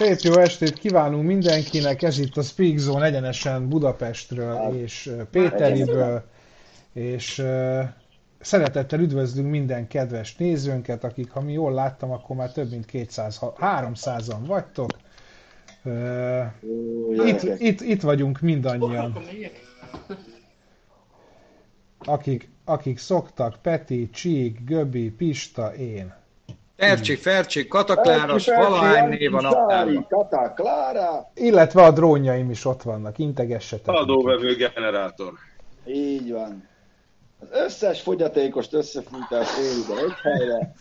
Szép jó estét kívánunk mindenkinek, ez itt a Speak Zone egyenesen Budapestről Hát, és Péteriből, és uh, szeretettel üdvözlünk minden kedves nézőnket, akik, ha mi jól láttam, akkor már több mint 200, 300-an vagytok. Uh, itt, itt, itt vagyunk mindannyian. Akik, akik szoktak, Peti, Csík, Göbi, Pista, én. Fercsi, Fercsi, Katakláros, valahány név a naptárban. Kata Klára. Illetve a drónjaim is ott vannak, integessetek. Adóvevő generátor. Így van. Az összes fogyatékost összefújtás ide egy helyre.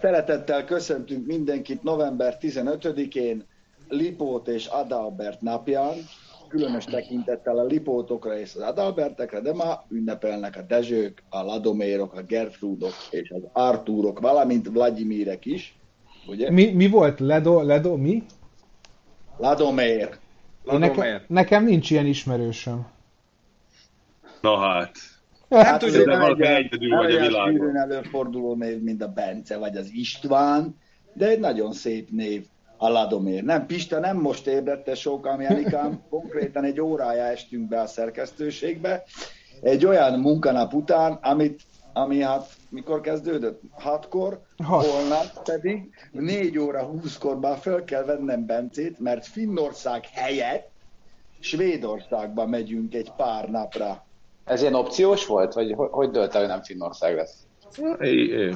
Szeretettel köszöntünk mindenkit november 15-én, Lipót és Adalbert napján, különös tekintettel a Lipótokra és az Adalbertekre, de ma ünnepelnek a Dezsők, a Ladomérok, a Gertrúdok és az Artúrok, valamint Vladimirek is. Ugye? Mi, mi volt? Ledo, Ledo, mi? Ladomér. Én nekem, nekem nincs ilyen ismerősöm. Na hát. Nem Hát tudjuk, azért de valaki egy- egyedül vagy a olyan világon. előforduló név, mint a Bence vagy az István, de egy nagyon szép név, a Ladomér. Nem, Pista nem most ébredte sokám, Janikám, konkrétan egy órája estünk be a szerkesztőségbe, egy olyan munkanap után, amit, ami hát mikor kezdődött? Hatkor, Hat. holnap pedig 4 óra 20-kor már föl kell vennem Bencét, mert Finnország helyett Svédországba megyünk egy pár napra. Ez ilyen opciós volt, vagy hogy, hogy dölt el, hogy nem Finnország lesz? É, é.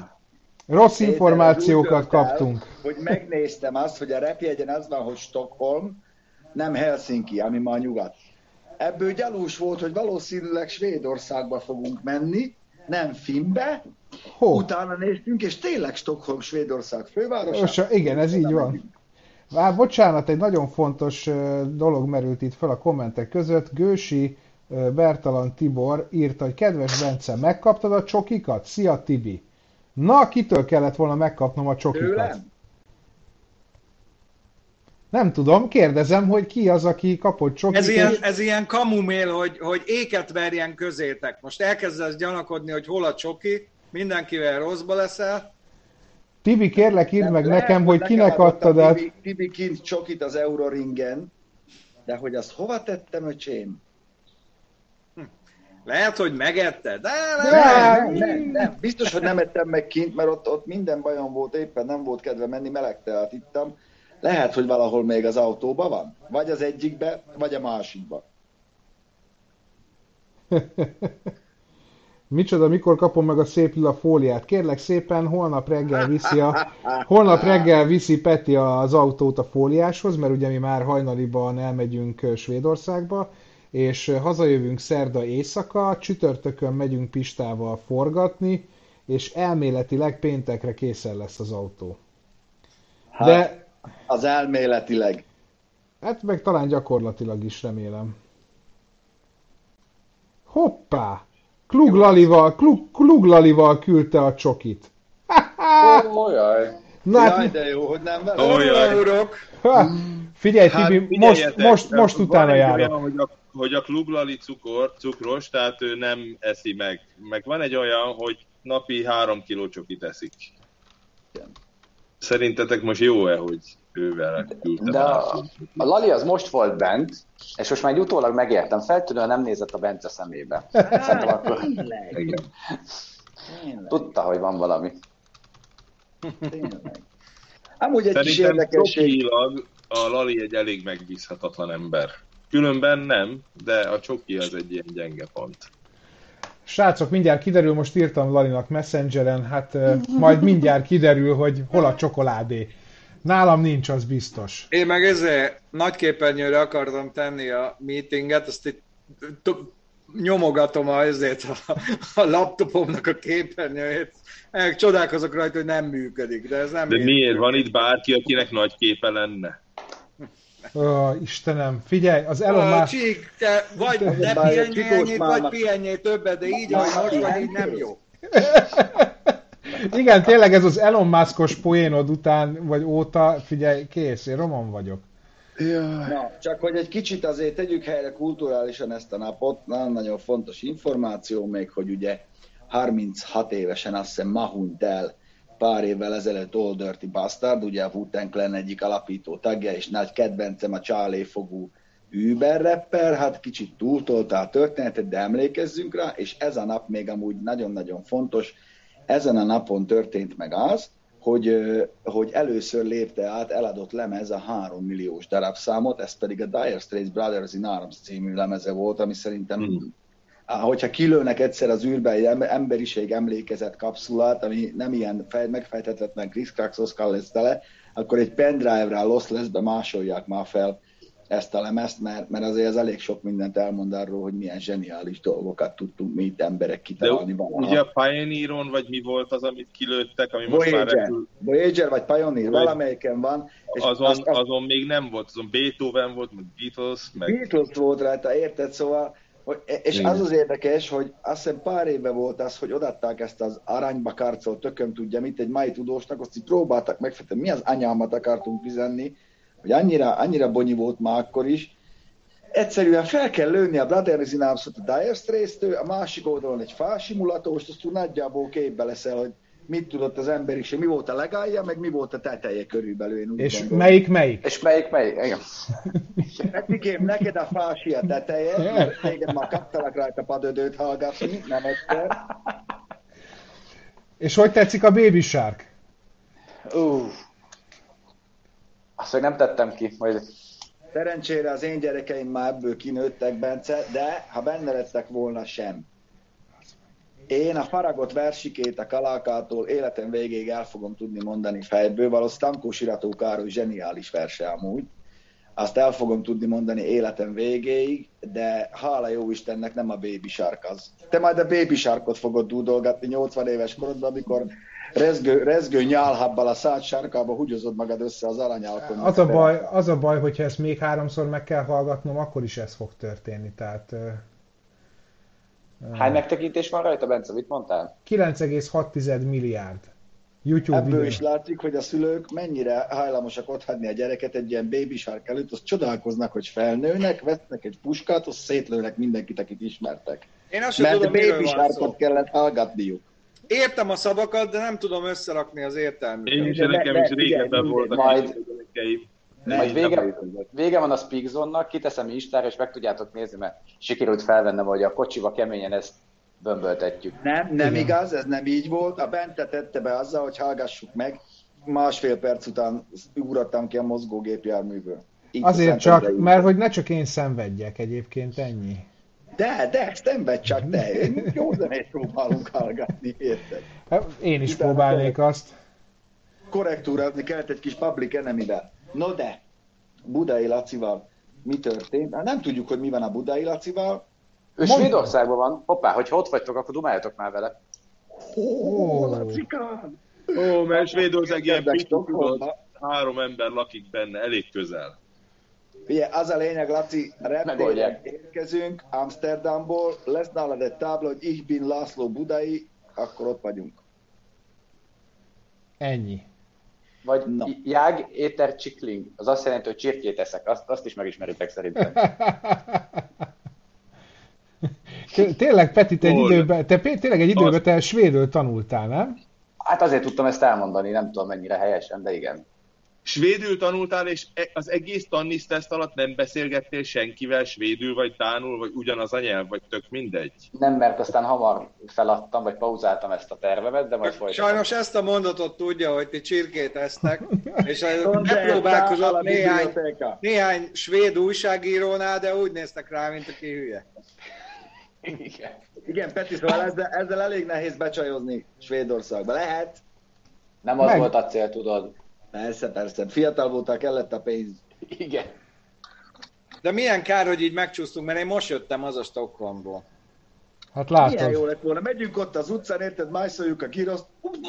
Rossz információkat kaptunk. Hogy megnéztem azt, hogy a repjegyen az van, hogy Stockholm, nem Helsinki, ami ma a nyugat. Ebből gyanús volt, hogy valószínűleg Svédországba fogunk menni, nem Finnbe, Hó, utána néztünk, és tényleg Stockholm, Svédország fővárosa. Most, igen, ez így van. Vár, bocsánat, egy nagyon fontos dolog merült itt fel a kommentek között. Gősi Bertalan Tibor írta, hogy kedves Bence, megkaptad a csokikat? Szia Tibi! Na, kitől kellett volna megkapnom a csokikat? Tőlem? Nem tudom, kérdezem, hogy ki az, aki kapott csokikat. Ez ilyen, ez ilyen kamumél, hogy, hogy éket verjen közétek. Most elkezdesz gyanakodni, hogy hol a csoki, mindenkivel rosszba leszel. Tibi, kérlek, írd Nem, meg lehet, nekem, hogy nekem kinek adtad át. Tibi, Tibi kint csokit az Euroringen, de hogy azt hova tettem, öcsém? Lehet, hogy megette, de Nem. nem. Nem, nem. Biztos, hogy nem ettem meg kint, mert ott, ott minden bajom volt, éppen nem volt kedve menni, meleg teát ittam. Lehet, hogy valahol még az autóban van. Vagy az egyikbe, vagy a másikba. Micsoda, mikor kapom meg a szép lila fóliát? Kérlek szépen, holnap reggel viszi a, holnap reggel viszi Peti az autót a fóliáshoz, mert ugye mi már hajnaliban elmegyünk Svédországba, és hazajövünk szerda éjszaka, csütörtökön megyünk Pistával forgatni, és elméletileg péntekre készen lesz az autó. Hát, De Az elméletileg. hát meg talán gyakorlatilag is remélem. Hoppá! Klug Lalival, Klug, Klug Lalival küldte a csokit. Olyaj. Na Jaj, hát, de jó, hogy nem vele. Olyaj. Urok, ha, figyelj Tibi, most, most, most utána járok. Olyan, hogy a, hogy a klublali cukor, cukros, tehát ő nem eszi meg. Meg van egy olyan, hogy napi három kiló csokit eszik. Szerintetek most jó-e, hogy ővel küldtem? De a, a Lali az most volt bent, és most már egy utólag megértem, feltűnően nem nézett a Bence szemébe. Szerintem akkor Tényleg, Igen. tényleg, tudta, hogy van valami. tényleg. Amúgy egy kis Szerintem érdekesség. csokilag a Lali egy elég megbízhatatlan ember. Különben nem, de a csoki az egy ilyen gyenge pont. Srácok, mindjárt kiderül, most írtam Lalinak Messengeren, hát majd mindjárt kiderül, hogy hol a csokoládé. Nálam nincs, az biztos. én meg ezért nagy képernyőre akartam tenni a meetinget, azt itt t- nyomogatom a, ezért a, a laptopomnak a képernyőjét. Csodálkozok rajta, hogy nem működik, de ez nem De miért van itt bárki, akinek nagy képe lenne? Ó, Istenem, figyelj, az Elon Musk... Csík, te vagy egy pihenjél ennyit, vagy pihenjél többet, de így, ahogy most vagy, így nem jó. Igen, tényleg ez az Elon Muskos poénod után, vagy óta, figyelj, kész, én romon vagyok. Na, csak hogy egy kicsit azért tegyük helyre kulturálisan ezt a napot, nagyon-nagyon fontos információ még, hogy ugye 36 évesen azt hiszem ma hunyt el pár évvel ezelőtt Old Dirty Bastard, ugye a wu egyik alapító tagja, és nagy kedvencem a Charlie fogú Uber rapper, hát kicsit túltolta a történetet, de emlékezzünk rá, és ez a nap még amúgy nagyon-nagyon fontos, ezen a napon történt meg az, hogy, hogy először lépte át eladott lemez a 3 milliós darabszámot, ez pedig a Dire Straits Brothers in Arms című lemeze volt, ami szerintem mm hogyha kilőnek egyszer az űrbe egy emberiség emlékezett kapszulát, ami nem ilyen fej, megfejthetetlen Chris Kraxoszkal lesz tele, akkor egy pendrive-ra Lost lesz-be másolják már fel ezt a lemezt, mert, mert azért ez elég sok mindent elmond arról, hogy milyen zseniális dolgokat tudtunk mi itt emberek kitalálni valaha. Ugye a Pioneeron, vagy mi volt az, amit kilőttek, ami Voyager, most már repül... Voyager vagy Pioneer, vagy valamelyiken van. És azon, az, az, azon még nem volt, azon Beethoven volt, meg Beatles, meg... Beatles volt rajta, érted? Szóval és az az érdekes, hogy azt hiszem pár éve volt az, hogy odatták ezt az aranyba karcolt, tököm tudja mit, egy mai tudósnak, azt így próbáltak megfejteni, mi az anyámat akartunk üzenni, hogy annyira, annyira bonyi volt már akkor is. Egyszerűen fel kell lőni a Brothers in Arms-ot a Dire a másik oldalon egy fásimulatóst, azt nagyjából képbe leszel, hogy mit tudott az emberiség, mi volt a legája, meg mi volt a teteje körülbelül, én úgy És gondolom. melyik melyik? És melyik melyik, igen. Petikém, neked a fási a teteje, téged már kaptalak rajta padödőt hallgatni, nem egyszer. És hogy tetszik a Baby Shark? Uh. Azt még nem tettem ki, majd... Szerencsére az én gyerekeim már ebből kinőttek, Bence, de ha benne lettek volna sem. Én a faragott versikét a Kalákától életem végéig el fogom tudni mondani fejből, valószínűleg Stankó Sirató Károly zseniális verse amúgy. Azt el fogom tudni mondani életem végéig, de hála jó Istennek nem a Baby Shark az. Te majd a Baby Sharkot fogod dúdolgatni 80 éves korodban, amikor rezgő, rezgő nyálhabbal a szád sárkába húgyozod magad össze az aranyálkon. Az a, baj, az a baj, hogyha ezt még háromszor meg kell hallgatnom, akkor is ez fog történni. Tehát Hány megtekintés van rajta, Bence? Mit mondtál? 9,6 milliárd. YouTube Ebből videó. is látszik, hogy a szülők mennyire hajlamosak otthagyni a gyereket egy ilyen baby shark előtt, azt csodálkoznak, hogy felnőnek, vesznek egy puskát, azt szétlőnek mindenkit, akit ismertek. Én azt Mert tudom, baby sharkot kellett hallgatniuk. Értem a szavakat, de nem tudom összerakni az értelmét. Én is, nekem is régebben voltak. Majd, majd vége, vége van a Speakzone-nak, kiteszem Instára, és meg tudjátok nézni, mert sikerült felvennem, hogy a kocsiba keményen ezt bömböltetjük. Nem, nem Igen. igaz, ez nem így volt. A Bente tette be azzal, hogy hallgassuk meg. Másfél perc után ugrottam ki a mozgógépjárműből. Így Azért csak, idejű. mert hogy ne csak én szenvedjek egyébként, ennyi. De, de, szenved csak te. Jó zenét próbálunk hallgatni, érted? Hát, én is Utána próbálnék azt. Korrektúrázni kellett egy kis public enemy-vel. No de, Budai Lacival mi történt? Hát nem tudjuk, hogy mi van a Budai Lacival. Ő Svédországban van. Hoppá, hogy ott vagytok, akkor dumáljatok már vele. Ó, oh, Lacikán! Ó, mert Svédország ilyen három ember lakik benne, elég közel. Ugye, az a lényeg, Laci, reptéren érkezünk Amsterdamból, lesz nálad egy tábla, hogy Ich bin László Budai, akkor ott vagyunk. Ennyi. Vagy no. jág, éter, csikling. Az azt jelenti, hogy csirkét eszek. Azt, azt is megismeritek szerintem. tényleg, Peti, te egy időben, te tényleg egy időben te svédül tanultál, nem? Hát azért tudtam ezt elmondani, nem tudom mennyire helyesen, de igen svédül tanultál, és e- az egész tannisz teszt alatt nem beszélgettél senkivel svédül, vagy tánul, vagy ugyanaz a nyelv, vagy tök mindegy? Nem, mert aztán hamar feladtam, vagy pauzáltam ezt a tervemet, de majd folytatom. Sajnos ezt a mondatot tudja, hogy ti csirkét esztek, és megpróbálkozott néhány, néhány svéd újságírónál, de úgy néztek rá, mint aki hülye. Igen. Igen, Peti, szóval ezzel, ezzel elég nehéz becsajozni Svédországba. Lehet? Nem az Meg... volt a cél, tudod. Persze, persze. Fiatal voltál, kellett a pénz. Igen. De milyen kár, hogy így megcsúsztunk, mert én most jöttem az a Stockholmból. Hát látod. Milyen jó lett volna. Megyünk ott az utcán, érted, májszoljuk a giroszt.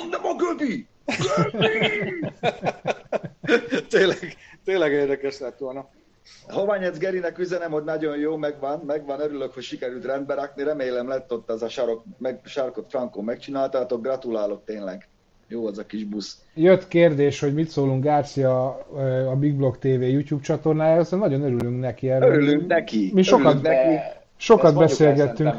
Nem a göbi! tényleg, tényleg érdekes lett volna. Hoványec Gerinek üzenem, hogy nagyon jó, megvan, megvan, örülök, hogy sikerült rendbe rakni, remélem lett ott az a sarok, meg, sarkot Frankó megcsináltátok, gratulálok tényleg. Jó az a kis busz. Jött kérdés, hogy mit szólunk Gárcia a Big Block TV YouTube csatornájára, aztán nagyon örülünk neki. Erről. Örülünk neki. Mi sokat, neki. sokat beszélgettünk.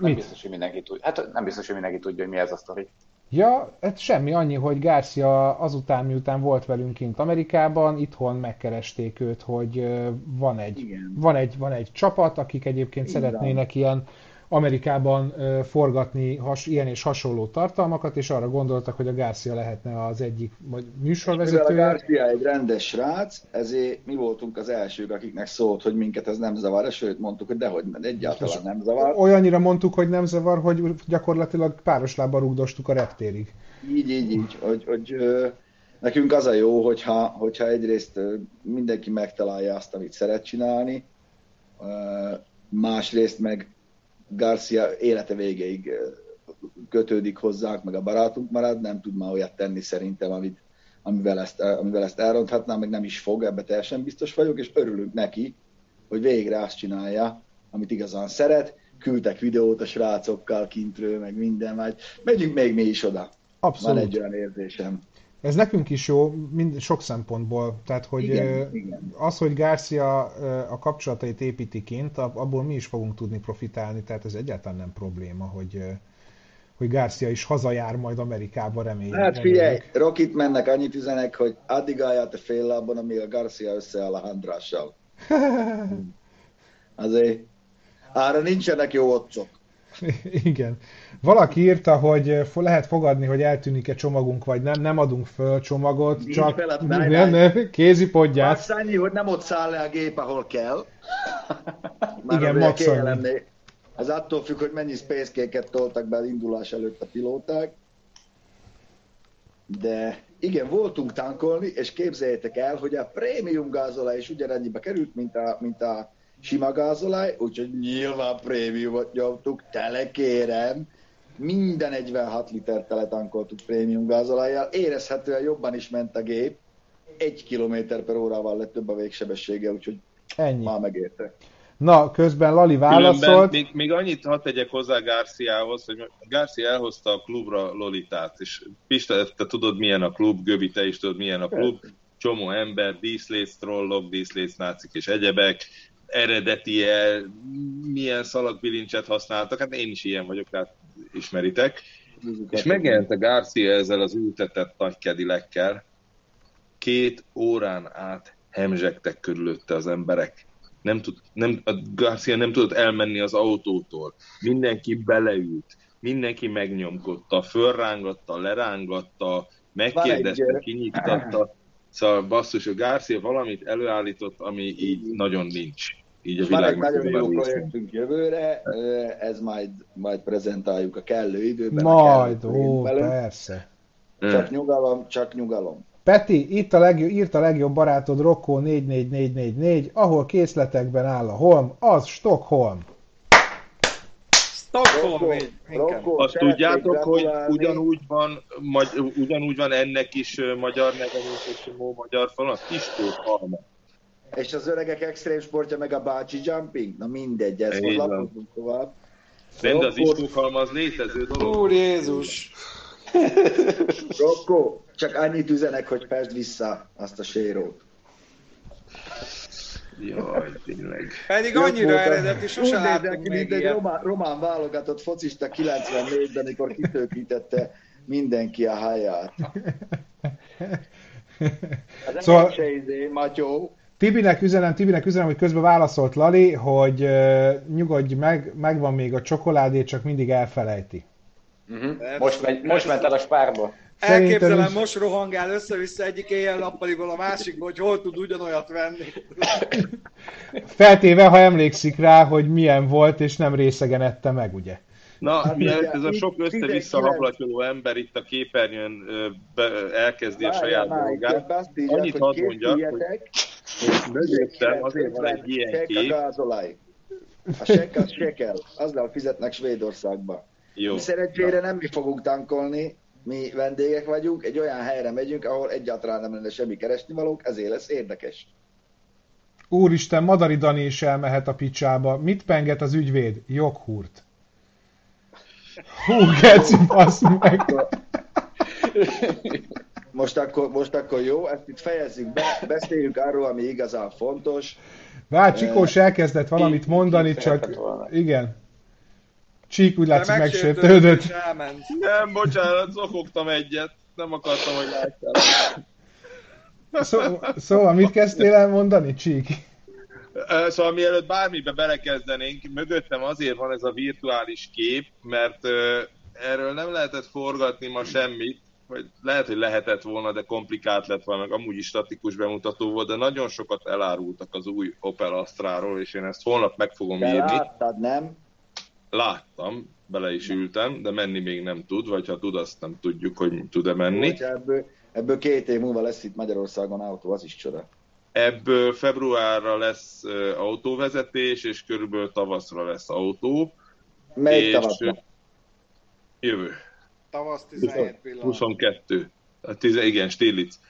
Nem biztos, hogy mindenki tudja. Hát nem biztos, hogy mindenki tudja, hogy mi ez a sztori. Ja, ez semmi annyi, hogy Garcia azután, miután volt velünk kint Amerikában, itthon megkeresték őt, hogy van egy, van egy, van egy csapat, akik egyébként Igen. szeretnének ilyen Amerikában forgatni has, ilyen és hasonló tartalmakat, és arra gondoltak, hogy a Garcia lehetne az egyik vagy műsorvezető. A Garcia egy rendes srác, ezért mi voltunk az elsők, akiknek szólt, hogy minket ez nem zavar, sőt mondtuk, hogy dehogy, egyáltalán nem zavar. Olyannyira mondtuk, hogy nem zavar, hogy gyakorlatilag páros lábba rúgdostuk a reptérig. Így, így, így, hogy, hogy nekünk az a jó, hogyha, hogyha egyrészt mindenki megtalálja azt, amit szeret csinálni, másrészt meg Garcia élete végéig kötődik hozzánk, meg a barátunk marad, nem tud már olyat tenni szerintem, amit, amivel, ezt, amivel ezt elronthatná, meg nem is fog, ebbe teljesen biztos vagyok, és örülünk neki, hogy végre azt csinálja, amit igazán szeret. Küldtek videót a srácokkal kintről, meg minden, majd megyünk még mi is oda. Abszolút. Van egy olyan érzésem. Ez nekünk is jó, mind, sok szempontból. Tehát, hogy igen, igen. az, hogy Garcia a kapcsolatait építi kint, abból mi is fogunk tudni profitálni, tehát ez egyáltalán nem probléma, hogy, hogy Garcia is hazajár majd Amerikába, reméljük. Hát figyelj, Rokit mennek, annyit üzenek, hogy addig állját a fél lábon, amíg a Garcia összeáll a handrással. Azért ára nincsenek jó otcok. Igen. Valaki írta, hogy lehet fogadni, hogy eltűnik-e csomagunk, vagy nem, nem adunk föl csomagot, Nincs csak nem, nem, nem, kézipodját. Azt annyi, hogy nem ott száll le a gép, ahol kell. Már Igen, maximum. Ez attól függ, hogy mennyi space toltak be az indulás előtt a pilóták. De igen, voltunk tankolni, és képzeljétek el, hogy a prémium gázolaj is ugyanannyiba került, mint a, mint a sima gázolaj, úgyhogy nyilván prémiumot nyomtuk, telekérem, minden 46 liter tele tankoltuk prémium gázolajjal, érezhetően jobban is ment a gép, egy kilométer per órával lett több a végsebessége, úgyhogy Ennyi. már megérte. Na, közben Lali válaszolt. még, még annyit hadd tegyek hozzá Garciához, hogy Garcia elhozta a klubra Lolitát, és Pista, te tudod milyen a klub, Göbi, te is tudod milyen a klub, csomó ember, díszlész trollok, díszlész nácik és egyebek, eredeti -e, milyen szalagbilincset használtak, hát én is ilyen vagyok, tehát ismeritek. És megjelent a Garcia ezzel az ültetett nagy kedilekkel, két órán át hemzsegtek körülötte az emberek. Nem tud, nem, a Garcia nem tudott elmenni az autótól. Mindenki beleült, mindenki megnyomkodta, fölrángatta, lerángatta, megkérdezte, kinyitatta. Szóval basszus, a Garcia valamit előállított, ami így nagyon nincs így a világ Van egy nagyon jó projektünk jövőre, ez majd, majd prezentáljuk a kellő időben. Majd, a ó, persze. Csak nyugalom, csak nyugalom. Peti, itt a legjobb, írt a legjobb barátod Rocco 44444, ahol készletekben áll a Holm, az Stockholm. Stockholm, Rocco, Azt tudjátok, hogy ugyanúgy van, magy, ugyanúgy van ennek is magyar neve, mint egy magyar falat? Kistót és az öregek extrém sportja meg a bácsi jumping? Na mindegy, ezt most lapozunk tovább. Rend az istókalma az létező dolog. Úr Jézus! Rokko, csak annyit üzenek, hogy fest vissza azt a sérót. Jaj, tényleg. Pedig annyira eredeti, sose láttuk még mint egy román, román válogatott focista 94-ben, amikor kitőkítette mindenki a háját. Ez szóval... egy se izé, Matyó. Tibinek üzenem, Tibinek üzenem, hogy közben válaszolt Lali, hogy uh, nyugodj meg, megvan még a csokoládé, csak mindig elfelejti. Uh-huh. Most, megy, most ment el a spárba. Elképzelem, is... most rohangál össze-vissza egyik éjjel-nappaliból a másikból, hogy hol tud ugyanolyat venni. Feltéve, ha emlékszik rá, hogy milyen volt, és nem részegen ette meg, ugye? Na, hát, ez a sok össze-vissza hablatyoló ember itt a képernyőn elkezdi a saját dolgát, annyit hadd mondjak, hogy mögöttem azért van egy ilyen kép. A sek az sekel, azzal fizetnek Svédországba. Jó. Mi szerencsére nem mi fogunk tankolni, mi vendégek vagyunk, egy olyan helyre megyünk, ahol egyáltalán nem lenne semmi keresnivalók, ezért lesz érdekes. Úristen, Madari Dani is elmehet a picsába. Mit penget az ügyvéd? Joghurt. Hú, geci, meg. Most akkor, most akkor jó, ezt itt fejezzük be, beszéljünk arról, ami igazán fontos. Vár, Csikós elkezdett valamit mondani, csak igen. Csík úgy látszik megsértődött. Nem, bocsánat, zokogtam egyet. Nem akartam, hogy lássál. Szó, szóval mit kezdtél el mondani, Csík? Szóval mielőtt bármibe belekezdenénk, mögöttem azért van ez a virtuális kép, mert erről nem lehetett forgatni ma semmit, vagy lehet, hogy lehetett volna, de komplikált lett volna, meg amúgy is statikus bemutató volt, de nagyon sokat elárultak az új Opel Astra-ról, és én ezt holnap meg fogom de írni. láttad, nem? Láttam, bele is ültem, de menni még nem tud, vagy ha tud, azt nem tudjuk, hogy tud-e menni. Úgy, ebből, ebből két év múlva lesz itt Magyarországon autó, az is csoda. Ebből februárra lesz autóvezetés, és körülbelül tavaszra lesz autó. Melyik tavaszra? Jövő. Tavasz 17 pillanat. 22. Tiz, igen, Stirlitz.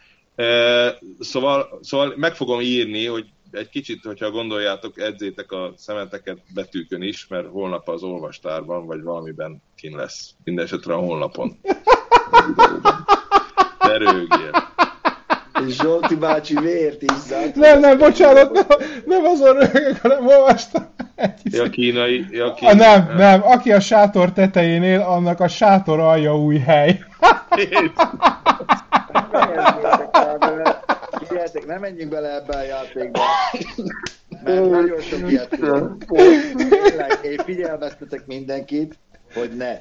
Szóval, szóval meg fogom írni, hogy egy kicsit, hogyha gondoljátok, edzétek a szemeteket betűkön is, mert holnap az olvastárban, vagy valamiben kin lesz. Mindenesetre a honlapon. Ne rögjél. És Zsolti bácsi vért izzadt. Nem, nem, bocsánat, nem, nem azon rögök, hanem olvastam. Ja, kínai, ja, kínai. Nem, nem, aki a sátor tetején él, annak a sátor alja új hely. Figyeljetek, nem menjünk bele ebbe a játékba. Mert nagyon sok ilyet tudom. én figyelmeztetek mindenkit, hogy ne.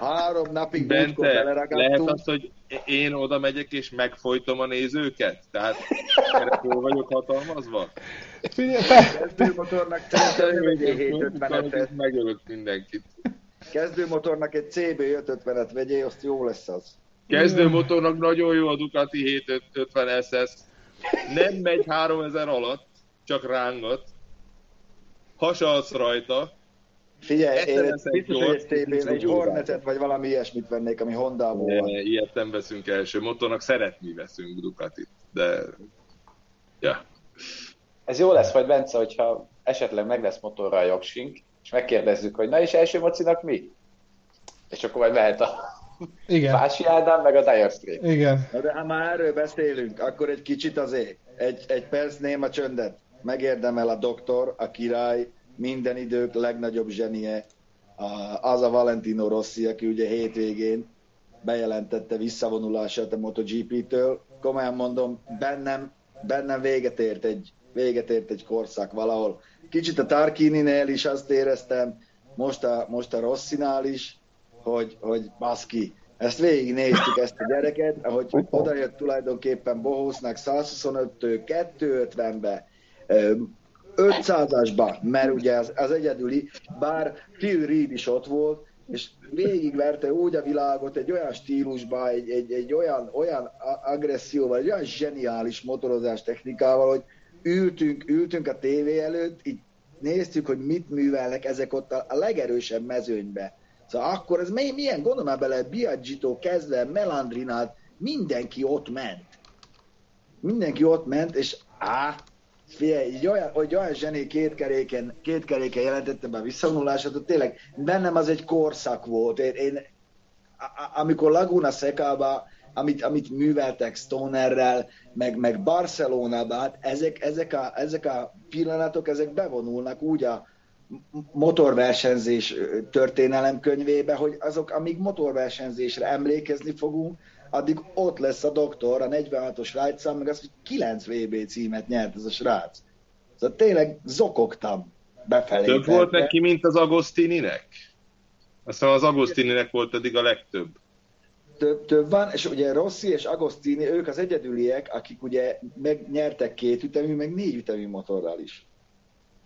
Három napig Bence, lehet az, hogy én oda megyek és megfojtom a nézőket? Tehát erre vagyok hatalmazva? Kezdőmotornak szerintem Megölök mindenkit. Kezdőmotornak egy CB 550-et vegyél, azt jó lesz az. Kezdőmotornak nagyon jó a Ducati 750 SS. Nem megy 3000 alatt, csak rángat. Hasalsz rajta, Figyelj, én egy biztos, hogy egy egy Hornetet vagy valami ilyesmit vennék, ami honda van. Ilyet nem veszünk első motornak, szeretni veszünk Ducatit, de... Ja. Ez jó lesz vagy Bence, hogyha esetleg meg lesz motorra a jogsink, és megkérdezzük, hogy na és első mocinak mi? És akkor majd mehet a igen. Fási Ádám, meg a Dire Straits. Igen. Na de ha már erről beszélünk, akkor egy kicsit azért, egy, egy perc néma csöndet. Megérdemel a doktor, a király, minden idők legnagyobb zsenie, az a Valentino Rossi, aki ugye hétvégén bejelentette visszavonulását a MotoGP-től. Komolyan mondom, bennem, bennem véget ért egy, véget ért egy korszak valahol. Kicsit a Tarkininél is azt éreztem, most a, most a Rossinál is, hogy, hogy baszki, ezt végignéztük ezt a gyereket, ahogy odajött tulajdonképpen Bohósznak 125-től 250-be, 500-asba, mert ugye az, az egyedüli, bár Phil Reed is ott volt, és végigverte úgy a világot egy olyan stílusba, egy, egy, egy olyan, olyan agresszióval, egy olyan zseniális motorozás technikával, hogy ültünk, ültünk a tévé előtt, így néztük, hogy mit művelnek ezek ott a, a legerősebb mezőnybe. Szóval akkor ez milyen, gondolom bele, Biagito kezdve, Melandrinát, mindenki ott ment. Mindenki ott ment, és á, Figyelj, egy olyan, hogy olyan zseni két keréken, két keréken jelentette be a visszavonulását, hogy tényleg bennem az egy korszak volt. Én, én amikor Laguna Secába, amit, amit műveltek Stonerrel, meg, meg Barcelonában, hát ezek, ezek, a, ezek a pillanatok, ezek bevonulnak úgy a motorversenyzés történelem könyvébe, hogy azok, amíg motorversenyzésre emlékezni fogunk, addig ott lesz a doktor, a 46-os rájtszám, meg az, hogy 9 VB címet nyert ez a srác. Szóval tényleg zokogtam befelé. Több volt neki, mint az Agostininek? Aztán az Agostininek volt eddig a legtöbb. Több, több van, és ugye Rossi és Agostini, ők az egyedüliek, akik ugye megnyertek két ütemű, meg négy ütemű motorral is.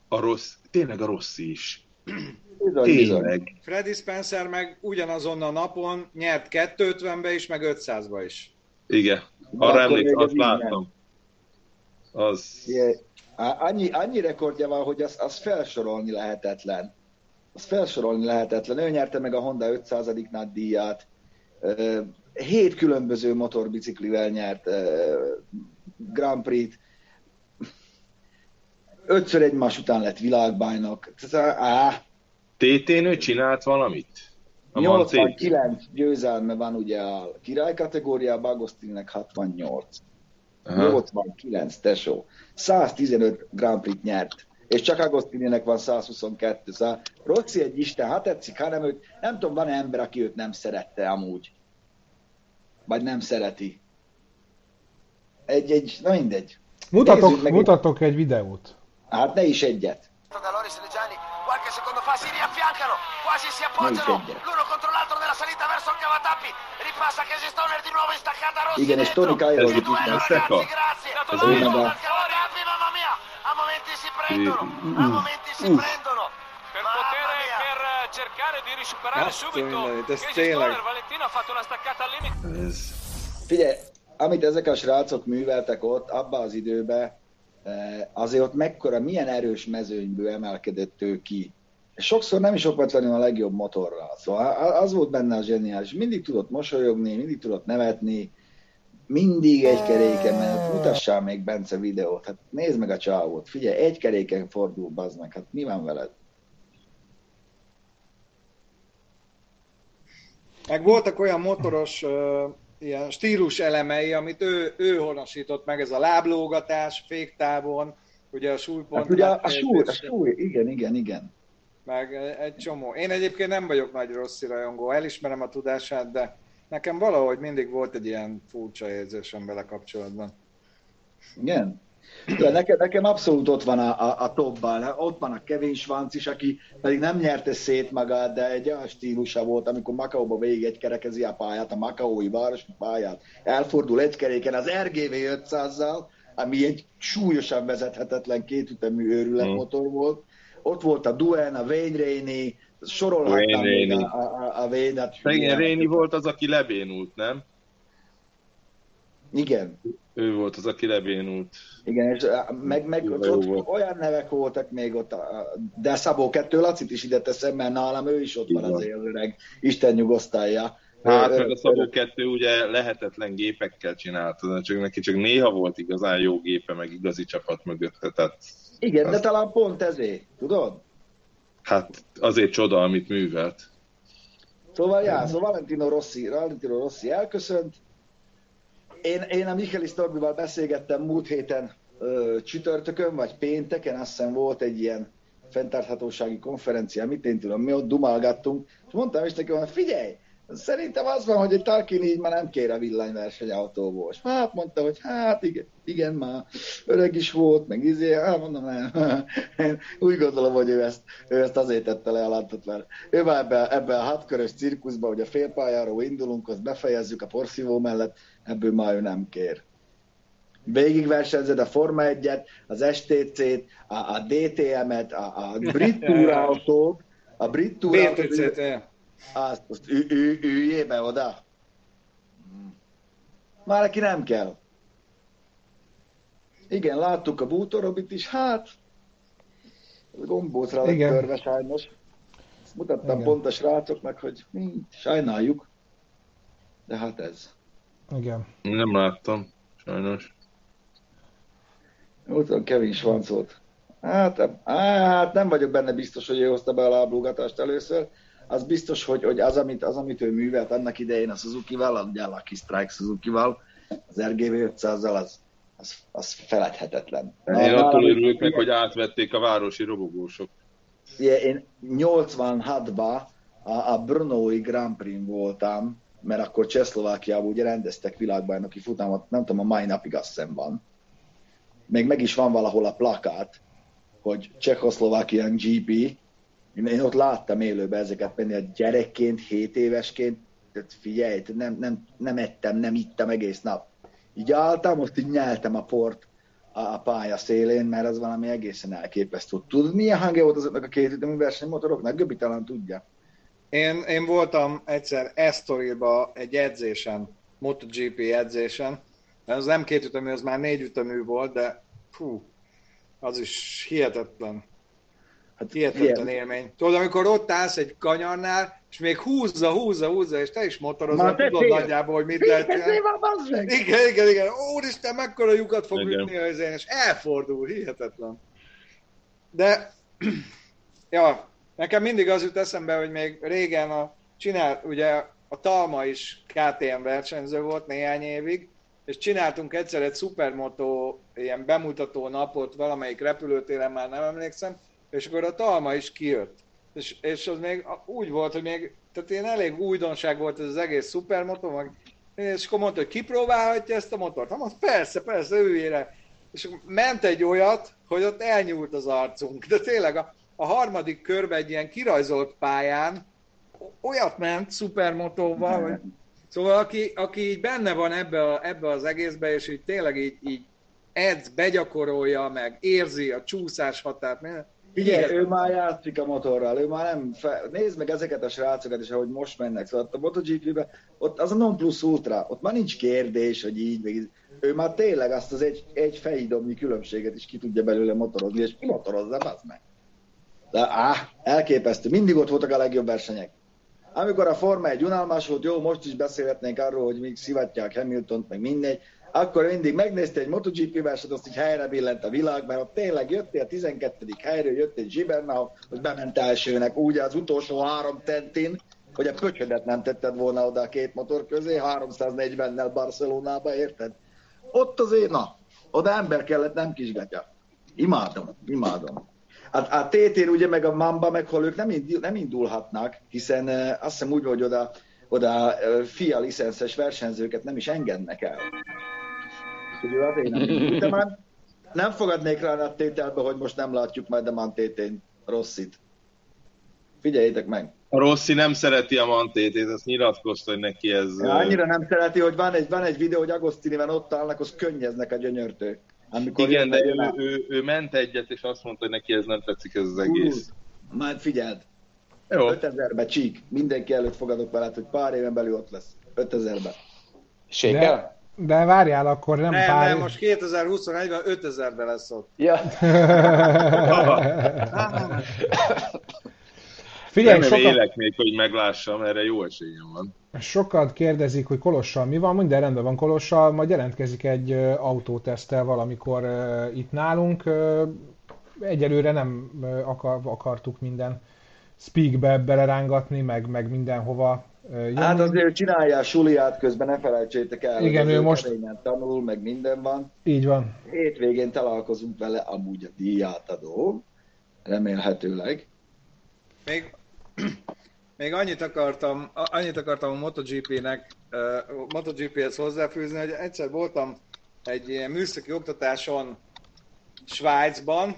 A rossz, tényleg a Rossi is. Bizony, Tényleg. Bizony. Freddy Spencer meg ugyanazon a napon nyert 250-be is, meg 500-ba is. Igen, arra emlékszem, azt láttam. Az... Annyi, annyi rekordja van, hogy az, az felsorolni lehetetlen. Az felsorolni lehetetlen. Ő nyerte meg a Honda 500-nál díját. Hét különböző motorbiciklivel nyert Grand Prix-t. Ötször egymás után lett világbajnok. Á, TT-nő csinált valamit? A 89 győzelme van ugye a király kategóriában, Agostinnek 68. Aha. 89, tesó. 115 Grand Prix nyert. és csak Agostininek van 122. Szóval Rossi egy isten, ha tetszik, hanem őt, nem tudom, van-e ember, aki őt nem szerette amúgy. Vagy nem szereti. Egy, egy, na mindegy. Mutatok, mutatok egy... egy videót. Hát ne is egyet. qualche secondo fa si riaffiancano, quasi si appoggiano, l'uno contro l'altro nella salita verso il cavatappi, ripassa che si Stoner di nuovo in staccata Rossi Igen, és Tony Cairo di tutto ragazzi, grazie, cavatappi, mamma mia, a momenti si prendono, a momenti si prendono, per poter per cercare di risuperare subito Casey Stoner, Valentino ha fatto una staccata al limite. Figyelj, amit ezek a srácok műveltek ott, abban az időben, azért ott mekkora, milyen erős mezőnyből emelkedett ő ki. Sokszor nem is okvetlenül a legjobb motorral. Szóval az volt benne a zseniális. Mindig tudott mosolyogni, mindig tudott nevetni, mindig egy keréken ment. Mutassál még Bence videót. Hát nézd meg a csávót. Figyelj, egy keréken fordul, meg. Hát mi van veled? Meg voltak olyan motoros ilyen stílus elemei, amit ő, ő honosított meg, ez a láblógatás, féktávon, ugye a súlypont. Hát ugye a, a súly, a súly, igen, igen, igen. Meg egy csomó. Én egyébként nem vagyok nagy rossz rajongó, elismerem a tudását, de nekem valahogy mindig volt egy ilyen furcsa érzésem vele kapcsolatban. Igen? De nekem, nekem abszolút ott van a, a, a topban, ott van a Kevin Schwanz is, aki pedig nem nyerte szét magát, de egy olyan stílusa volt, amikor Makaóba végig egy kerekezi a pályát, a Makaói városi pályát, elfordul egy keréken az RGV 500-zal, ami egy súlyosan vezethetetlen kétütemű őrületmotor mm. volt. Ott volt a Duen, a Wayne Rainey, sorolhatnám Wayne a, a, a Wayne. Hát, Rainey volt az, aki lebénult, nem? Igen. Ő volt az, aki lebénult. Igen, és meg, meg ott, ott olyan nevek voltak még ott, de Szabó kettő Lacit is ide teszem, mert nálam ő is ott Igen. van azért az öreg, Isten nyugosztalja. Hát, meg a Szabó kettő ugye lehetetlen gépekkel csinálta, csak neki csak néha volt igazán jó gépe, meg igazi csapat mögötte. Tehát Igen, az... de talán pont ezért, tudod? Hát azért csoda, amit művelt. Szóval, já, szóval Valentino Rossi, Valentino Rossi elköszönt, én, én a Michaelis Torbival beszélgettem múlt héten ö, csütörtökön, vagy pénteken, azt hiszem volt egy ilyen fenntarthatósági konferencia, mit én tudom, mi ott dumálgattunk, és mondtam is neki, hogy figyelj, Szerintem az van, hogy egy Tarkin így már nem kér a villanyversenyautóból. És hát mondta, hogy hát igen, igen, már öreg is volt, meg izé, hát mondom, nem. Én úgy gondolom, hogy ő ezt, ő ezt azért tette le a mert ő már ebbe, ebbe a hatkörös cirkuszba, hogy a félpályáról indulunk, azt befejezzük a porszívó mellett, ebből már ő nem kér. Végigversenyzed a Forma 1-et, az STC-t, a, a DTM-et, a, a brit túrautót, a brit túrautót, azt, azt ü, ü, üljé be oda. Már neki nem kell. Igen, láttuk a bútorobit is, hát gombócra lett törve sajnos. Ezt mutattam Igen. pont a srácoknak, hogy mi, sajnáljuk. De hát ez. Igen. Nem láttam, sajnos. Ott van Kevin Schwanzot. Hát, hát nem vagyok benne biztos, hogy ő hozta be a láblógatást először, az biztos, hogy, hogy az, amit, az, amit ő művelt annak idején a Suzuki-val, a Lucky Strike Suzuki-val, az RGV 500-zal, az, az, az feledhetetlen. Na, én attól örülök meg, hogy átvették a városi robogósok. Igen, én 86-ban a, a Brnói Grand Prix voltam, mert akkor Csehszlovákiában ugye rendeztek világbajnoki futamot, nem tudom, a mai napig azt hiszem van. Még meg is van valahol a plakát, hogy Csehszlovákian GP, én, én ott láttam élőben ezeket menni, a gyerekként, 7 évesként, tehát figyelj, nem, nem, nem ettem, nem ittam egész nap. Így álltam, most így nyeltem a port a, a pálya szélén, mert az valami egészen elképesztő. Tudod, milyen hangja volt azoknak a két ütemű versenymotoroknak? Göbi talán tudja. Én, én voltam egyszer Estoril-ba egy edzésen, MotoGP edzésen, az nem két ütemű, az már négy ütemű volt, de fú, az is hihetetlen. Hát hihetetlen élmény. Tudod, amikor ott állsz egy kanyarnál, és még húzza, húzza, húzza, és te is motorozol, tudod fél. nagyjából, hogy mit lehet csinálni. Igen, igen, igen. Úristen, mekkora lyukat fog igen. ütni az én, és elfordul, hihetetlen. De, ja, nekem mindig az jut eszembe, hogy még régen a, csinál, ugye a Talma is KTM versenyző volt néhány évig, és csináltunk egyszer egy szupermoto ilyen bemutató napot valamelyik repülőtéren, már nem emlékszem, és akkor a Talma is kijött. És, és az még úgy volt, hogy még, tehát ilyen elég újdonság volt ez az egész szupermoto, meg, és akkor mondta, hogy kipróbálhatja ezt a motort. Hát persze, persze, őjére. És ment egy olyat, hogy ott elnyúlt az arcunk. De tényleg a, a harmadik körben egy ilyen kirajzolt pályán olyat ment szupermotóval, hogy Szóval aki, aki így benne van ebbe, a, ebbe az egészbe, és így tényleg így, így edz, begyakorolja, meg érzi a csúszás határt. Figyelj, ő már játszik a motorral, ő már nem... Fe... Nézd meg ezeket a srácokat is, ahogy most mennek. Szóval a MotoGP-be, ott az a non plus ultra, ott már nincs kérdés, hogy így, meg így. Ő már tényleg azt az egy, egy fejdomnyi különbséget is ki tudja belőle motorozni, és motorozza, az meg. De á, elképesztő. Mindig ott voltak a legjobb versenyek. Amikor a Forma egy unalmas volt, jó, most is beszélhetnénk arról, hogy még szivatják Hamilton-t, meg mindegy, akkor mindig megnézte egy MotoGP verset, azt így helyre billent a világ, mert ott tényleg jöttél a 12. helyről, jött egy Zsibernau, hogy bement elsőnek, úgy az utolsó három tentin, hogy a pöcsödet nem tetted volna oda a két motor közé, 340-nel Barcelonába, érted? Ott azért, na, oda ember kellett, nem kisgatya. Imádom, imádom. A, a TT ugye meg a Mamba, meg hol ők nem, indul, nem indulhatnak, hiszen azt hiszem úgy, hogy oda, oda FIA licenszes versenyzőket nem is engednek el. Ugye azért nem. De már nem fogadnék rá a tételbe, hogy most nem látjuk majd a Mantétén Rosszit. Figyeljétek meg. A Rossi nem szereti a Mantétét, azt nyilatkozta, hogy neki ez... Ja, annyira nem szereti, hogy van egy, van egy videó, hogy Agostinivel ott állnak, az könnyeznek a gyönyörtő. Amikor Igen, de ő, ő, ő, ment egyet, és azt mondta, hogy neki ez nem tetszik ez az egész. Uh, már figyeld. Jó. 5000-be csík. Mindenki előtt fogadok veled, hogy pár éven belül ott lesz. 5000-be. Sékel? De, de várjál, akkor nem, nem pár... Nem, most 2021-ben 5000-be lesz ott. Ja. Figyelj, nem sokat... élek még, hogy meglássam, erre jó esélyem van. Sokat kérdezik, hogy Kolossal mi van, minden rendben van Kolossal, majd jelentkezik egy autótesztel valamikor itt nálunk. Egyelőre nem akar, akartuk minden speakbe belerángatni, meg, meg mindenhova jönni. Hát azért csinálja a suliát közben, ne felejtsétek el. Igen, ő most... tanul, meg minden van. Így van. Hétvégén találkozunk vele, amúgy a díjátadó, remélhetőleg. Még még annyit akartam, annyit akartam a MotoGP-nek, uh, MotoGP-hez hozzáfűzni, hogy egyszer voltam egy ilyen műszaki oktatáson Svájcban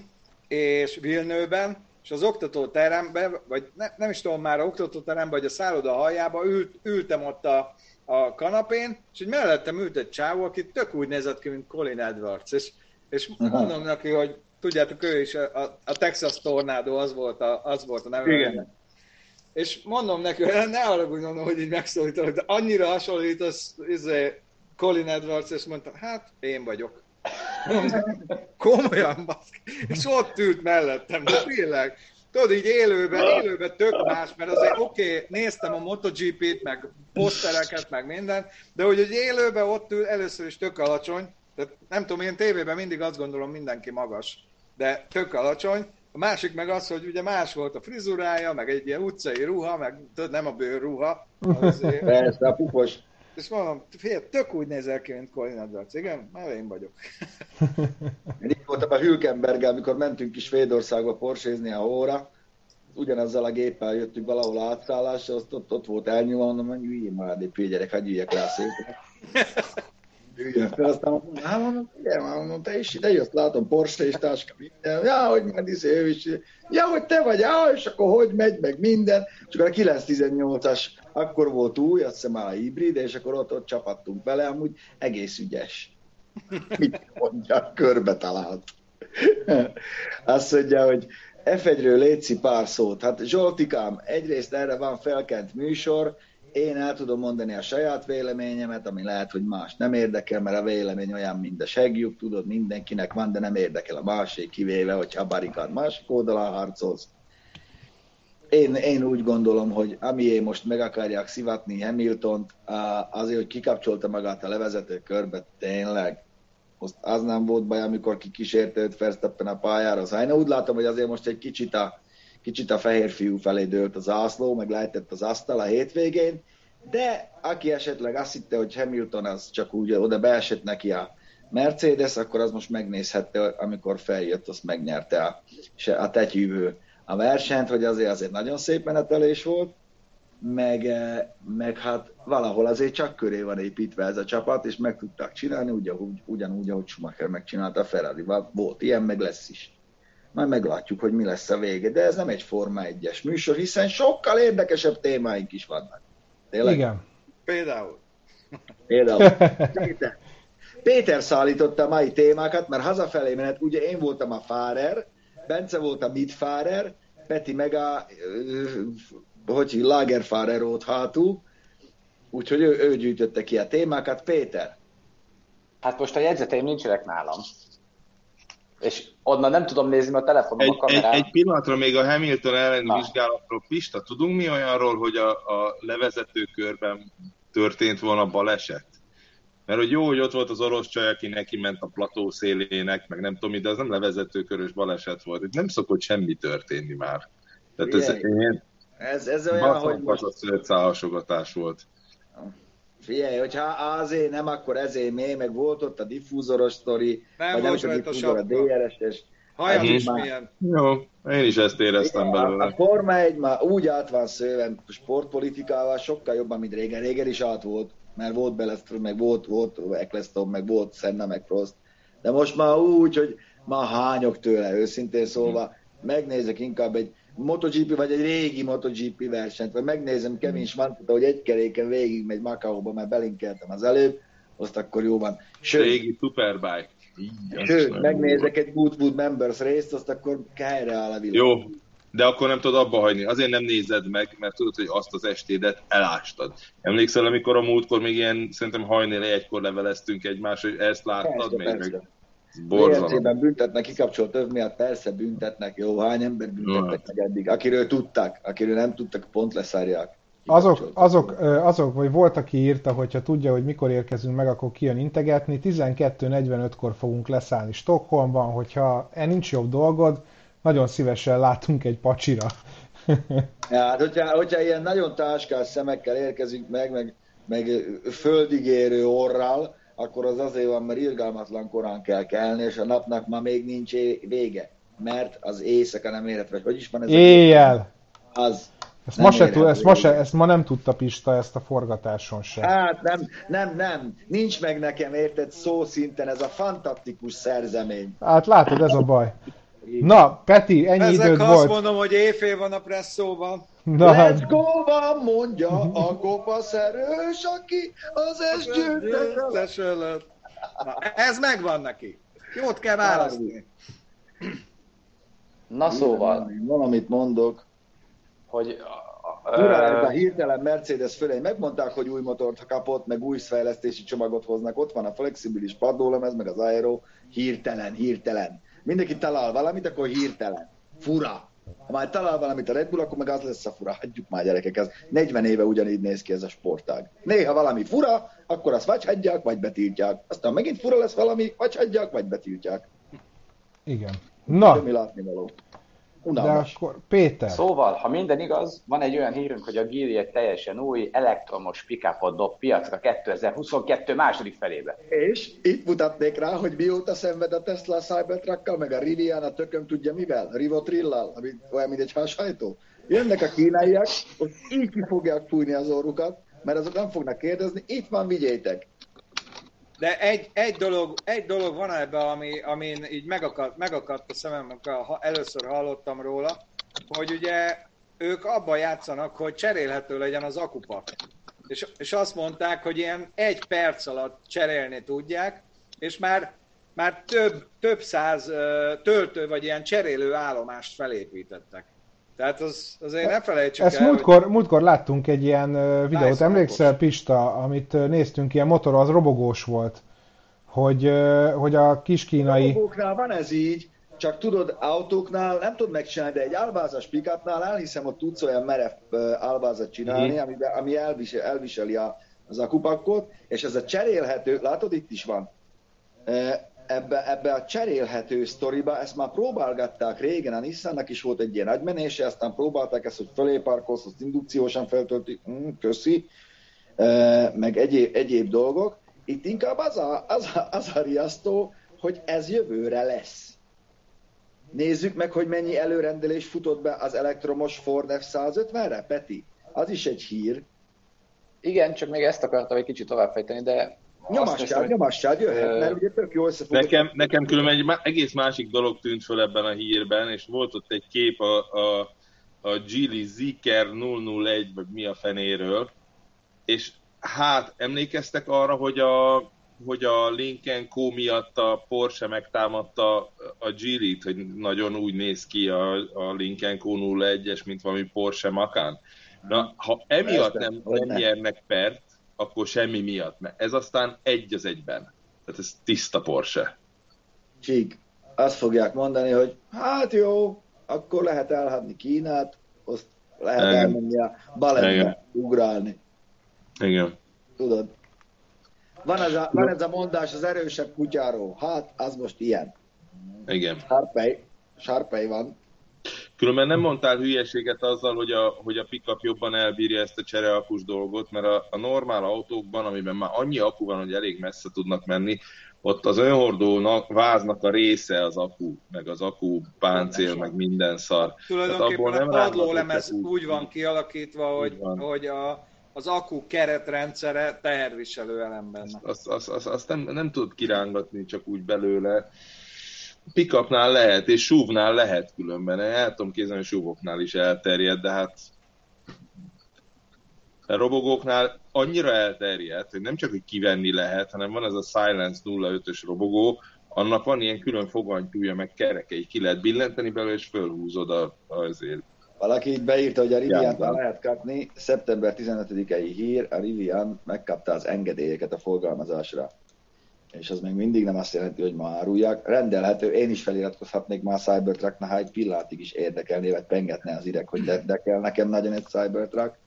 és Vilnőben, és az oktatóteremben, vagy ne, nem is tudom már, oktatóteremben, vagy a szálloda haljába ült, ültem ott a, a kanapén, és így mellettem ült egy csávó, aki tök úgy nézett ki, mint Colin Edwards, és, és mondom neki, hogy tudjátok, ő is a, a Texas Tornado, az volt a, az volt a neve. Igen és mondom neki, hogy ne haragudjon, hogy így megszólítom, de annyira hasonlít az izé, Colin Edwards, és mondtam, hát én vagyok. Komolyan, baszki. És ott ült mellettem, de tényleg. Tudod, így élőben, élőben tök más, mert azért oké, okay, néztem a MotoGP-t, meg posztereket, meg minden, de hogy, hogy élőben ott ül, először is tök alacsony, tehát nem tudom, én tévében mindig azt gondolom, mindenki magas, de tök alacsony, a másik meg az, hogy ugye más volt a frizurája, meg egy ilyen utcai ruha, meg tudod, nem a bőrruha. Persze, a pupos. És mondom, figyelj, tök úgy nézel ki, mint Colin Edwards. Igen, már én vagyok. Én itt voltam a Hülkenberg, amikor mentünk is Svédországba porsézni a óra, ugyanazzal a géppel jöttünk valahol átszállásra, azt ott, ott volt elnyúlva, mondom, hogy már, de gyerek, hagyj üljek rá szépen üljön fel, aztán mondom, hát mondom, igen, mondom, te is ide jössz, látom, Porsche és táska, minden, ja, hogy majd izé, ő is, ja, hogy te vagy, ja, és akkor hogy megy, meg minden, akkor a 918-as akkor volt új, azt hiszem már a hibrid, és akkor ott, ott csapattunk bele, amúgy egész ügyes. Mit mondja, körbe talált. Azt mondja, hogy F1-ről létszi pár szót. Hát Zsoltikám, egyrészt erre van felkent műsor, én el tudom mondani a saját véleményemet, ami lehet, hogy más nem érdekel, mert a vélemény olyan, mint a segjuk, tudod, mindenkinek van, de nem érdekel a másik, kivéve, hogyha a barikád másik oldalán harcolsz. Én, én úgy gondolom, hogy én most meg akarják szivatni Hamilton-t, azért, hogy kikapcsolta magát a levezető körbe, tényleg, most az nem volt baj, amikor kikísérte őt Verstappen a pályára. Szóval én úgy látom, hogy azért most egy kicsit a, kicsit a fehér fiú felé dőlt az ászló, meg lehetett az asztal a hétvégén, de aki esetleg azt hitte, hogy Hamilton az csak úgy oda beesett neki a Mercedes, akkor az most megnézhette, amikor feljött, azt megnyerte a, a tetyűvő a versenyt, hogy azért azért nagyon szép menetelés volt, meg, eh, meg hát valahol azért csak köré van építve ez a csapat, és meg tudták csinálni, ugyanúgy, ugyanúgy ahogy Schumacher megcsinálta a ferrari. Volt ilyen, meg lesz is. Majd meglátjuk, hogy mi lesz a vége, de ez nem egy Forma 1-es műsor, hiszen sokkal érdekesebb témáink is vannak. Tényleg? Igen. Például. Például. Péter. Péter szállította a mai témákat, mert hazafelé menet, ugye én voltam a Fárer, Bence volt a Midfárer, Peti meg a hogy Lagerfahrer ott hátul, úgyhogy ő, ő gyűjtötte ki a témákat. Péter? Hát most a jegyzeteim nincsenek nálam. És onnan nem tudom nézni a telefonom egy, a kamerán. Egy, egy pillanatra még a Hamilton elleni Na. vizsgálatról. Pista, tudunk mi olyanról, hogy a, a levezető körben történt volna baleset? Mert hogy jó, hogy ott volt az orosz csaj, aki neki ment a plató szélének, meg nem tudom, de az nem levezető körös baleset volt. Itt nem szokott semmi történni már. Tehát ez, én, ez, ez olyan, hogy most... a volt. Figyelj, hogyha azért nem, akkor ezért mély, meg volt ott a diffúzoros sztori, nem vagy nem a diffúzor, a DRS-es. Hajam is már... milyen. Jó, én is ezt éreztem Igen, belőle. A Forma 1 már úgy át van szőve sportpolitikával, sokkal jobban, mint régen. Régen is át volt, mert volt Belestről, meg volt, volt Eccleston, meg volt Senna, meg Frost. De most már úgy, hogy már hányok tőle, őszintén szólva, hm. megnézek inkább egy MotoGP vagy egy régi MotoGP versenyt, vagy megnézem Kevin Schwantet, hogy egy keréken végig megy Macaóba, mert belinkeltem az előbb, azt akkor jó van. Sőt, régi Superbike. Sőt, megnézek egy Goodwood Members részt, azt akkor helyre áll a világ. Jó, de akkor nem tudod abba hagyni. Azért nem nézed meg, mert tudod, hogy azt az estédet elástad. Emlékszel, amikor a múltkor még ilyen, szerintem hajnél egykor leveleztünk egymást, hogy ezt láttad persze, még? Persze. Meg Borzalom. büntetnek, kikapcsolt több miatt, persze büntetnek, jó, hány ember büntetnek meg eddig, akiről tudták, akiről nem tudtak, pont leszárják. Azok, azok, azok, vagy volt, aki írta, hogyha tudja, hogy mikor érkezünk meg, akkor kijön integetni. 12.45-kor fogunk leszállni Stockholmban, hogyha e nincs jobb dolgod, nagyon szívesen látunk egy pacsira. ja, hát hogyha, hogyha ilyen nagyon táskás szemekkel érkezünk meg, meg, meg földigérő orral, akkor az azért van, mert irgalmatlan korán kell kelni, és a napnak ma még nincs vége, mert az éjszaka nem érhet, vagy hogy is van ez? Éjjel! Az. Ezt ma, se, tud, ezt, ma se, ezt ma nem tudta Pista, ezt a forgatáson se. Hát nem, nem, nem. Nincs meg nekem, érted, szó szinten ez a fantasztikus szerzemény. Hát látod, ez a baj. Na, Peti, ennyi Ezek időd azt mondom, hogy éjfél van a presszóban. Na, Let's go van, mondja a kopaszerős, aki az esgyőztes előtt. Ez megvan neki. Jót kell választani. Na szóval. Valamit mondok. Hogy Ura, a hirtelen Mercedes fölé megmondták, hogy új motort kapott, meg új fejlesztési csomagot hoznak. Ott van a flexibilis padlólemez, meg az aero. Hirtelen, hirtelen. Mindenki talál valamit, akkor hirtelen. Fura. Ha már talál valamit a Red Bull, akkor meg az lesz a fura. Hagyjuk már gyerekek, ez 40 éve ugyanígy néz ki ez a sportág. Néha valami fura, akkor azt vagy hagyják, vagy betiltják. Aztán megint fura lesz valami, vagy hagyják, vagy betiltják. Igen. Na. mi látni való. Unalmas. De akkor Péter. Szóval, ha minden igaz, van egy olyan hírünk, hogy a Geely egy teljesen új elektromos pickupot dob piacra 2022 második felébe. És itt mutatnék rá, hogy mióta szenved a Tesla a Cybertruckkal, meg a Rivian a tököm tudja mivel, Rivotrillal, ami olyan, mint egy hashajtó. Jönnek a kínaiak, hogy így ki fogják fújni az orrukat, mert azok nem fognak kérdezni, itt van, vigyétek. De egy, egy, dolog, egy dolog van ebben, ami, amin így megakadt, megakadt a szemem, amikor először hallottam róla, hogy ugye ők abban játszanak, hogy cserélhető legyen az akupak. És, és azt mondták, hogy ilyen egy perc alatt cserélni tudják, és már, már több, több száz töltő vagy ilyen cserélő állomást felépítettek. Tehát az, azért ne felejtsük Ezt el, múltkor, hogy... múltkor láttunk egy ilyen videót, nice, emlékszel Pista, amit néztünk, ilyen motor, az robogós volt, hogy, hogy a kiskínai... A robogóknál van ez így, csak tudod, autóknál nem tudod megcsinálni, de egy álvázas pikapnál elhiszem, hogy tudsz olyan merev álvázat csinálni, ami, ami elvisel, elviseli a, az akupakot, és ez a cserélhető, látod, itt is van ebbe, ebbe a cserélhető sztoriba, ezt már próbálgatták régen, a Nissannak is volt egy ilyen nagymenése, aztán próbálták ezt, hogy fölé parkolsz, azt indukciósan feltölti, mm, köszi, meg egyéb, egyéb dolgok. Itt inkább az a, az, a, az a riasztó, hogy ez jövőre lesz. Nézzük meg, hogy mennyi előrendelés futott be az elektromos Ford F-150-re, Peti. Az is egy hír. Igen, csak még ezt akartam egy kicsit továbbfejteni, de Nyomassál, nyomassal jöhet, mert ugye tök jó összefogott. Nekem, nekem különben egy egész másik dolog tűnt föl ebben a hírben, és volt ott egy kép a, a, a Geely Ziker 001, vagy mi a fenéről, és hát emlékeztek arra, hogy a, hogy a Lincoln Co miatt a Porsche megtámadta a Geely-t, hogy nagyon úgy néz ki a, a Lincoln Co 01-es, mint valami Porsche Macan. Na, ha emiatt nem, nem nyernek pert, akkor semmi miatt, mert ez aztán egy az egyben. Tehát ez tiszta Porsche. Csík, azt fogják mondani, hogy hát jó, akkor lehet elhadni Kínát, azt lehet Igen. elmenni a baletbe, ugrálni. Igen. Tudod? Van ez, a, van ez a mondás az erősebb kutyáról. Hát, az most ilyen. Igen. Sárpej. Sárpej van. Különben nem mondtál hülyeséget azzal, hogy a, hogy a pickup jobban elbírja ezt a csereakus dolgot, mert a, a normál autókban, amiben már annyi akku van, hogy elég messze tudnak menni, ott az önhordónak, váznak a része az akku, meg az akku páncél, meg minden szar. Tulajdonképpen a padlólemez úgy, van kialakítva, hogy, van. hogy a, az akku keretrendszere teherviselő elem benne. Azt, azt, azt, azt nem, nem tud kirángatni csak úgy belőle pickupnál lehet, és súvnál lehet különben. El tudom képzelni, hogy súvoknál is elterjed, de hát a robogóknál annyira elterjedt, hogy nem csak, hogy kivenni lehet, hanem van ez a Silence 05-ös robogó, annak van ilyen külön foganytúja, meg kerekei, ki lehet billenteni belőle, és fölhúzod a, azért. Valaki itt beírta, hogy a rivian lehet kapni. Szeptember 15-i hír, a Rivian megkapta az engedélyeket a forgalmazásra és az még mindig nem azt jelenti, hogy ma árulják. Rendelhető, én is feliratkozhatnék már a Cybertruck, ha egy pillanatig is érdekelné, vagy pengetne az ideg, hogy érdekel nekem nagyon egy Cybertruck,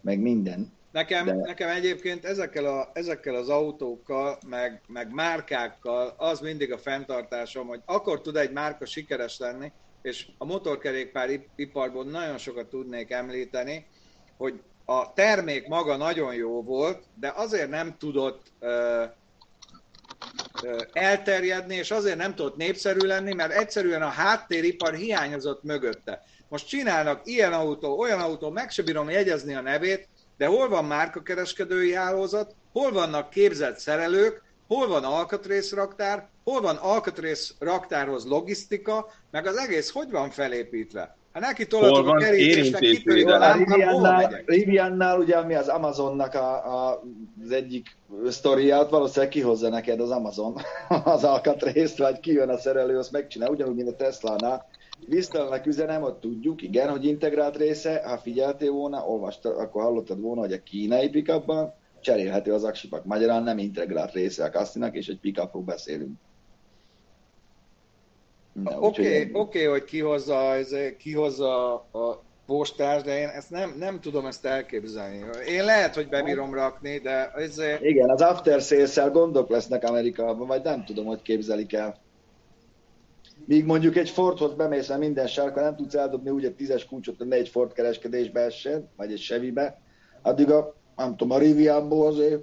meg minden. Nekem, de... nekem egyébként ezekkel, a, ezekkel az autókkal, meg, meg márkákkal az mindig a fenntartásom, hogy akkor tud egy márka sikeres lenni, és a motorkerékpár iparból nagyon sokat tudnék említeni, hogy a termék maga nagyon jó volt, de azért nem tudott uh, elterjedni, és azért nem tudott népszerű lenni, mert egyszerűen a háttéripar hiányozott mögötte. Most csinálnak ilyen autó, olyan autó, meg se bírom jegyezni a nevét, de hol van márkakereskedői hálózat, hol vannak képzett szerelők, hol van alkatrészraktár, hol van alkatrészraktárhoz logisztika, meg az egész hogy van felépítve. Ha neki tolatok a kerítésnek, itt a Riviannál, ugye, ami az Amazonnak a, a, az egyik sztoriát, valószínűleg kihozza neked az Amazon az alkatrészt, vagy kijön a szerelő, azt megcsinál, ugyanúgy, mint a Tesla-nál. Visztelnek üzenem, ott tudjuk, igen, hogy integrált része, ha figyeltél volna, olvasta, akkor hallottad volna, hogy a kínai pickupban cserélhető az aksipak. Magyarán nem integrált része a Kastinak, és egy pickupról beszélünk. Oké, okay, okay, hogy kihozza, kihozza a postás, de én ezt nem, nem tudom ezt elképzelni. Én lehet, hogy bebírom rakni, de ez... Igen, az after sales gondok lesznek Amerikában, vagy nem tudom, hogy képzelik el. Míg mondjuk egy Fordhoz bemész, mert minden sárka nem tudsz eldobni úgy egy tízes kulcsot, hogy ne egy Ford kereskedésbe essen, vagy egy Chevybe, addig a, nem tudom, a Rivianból azért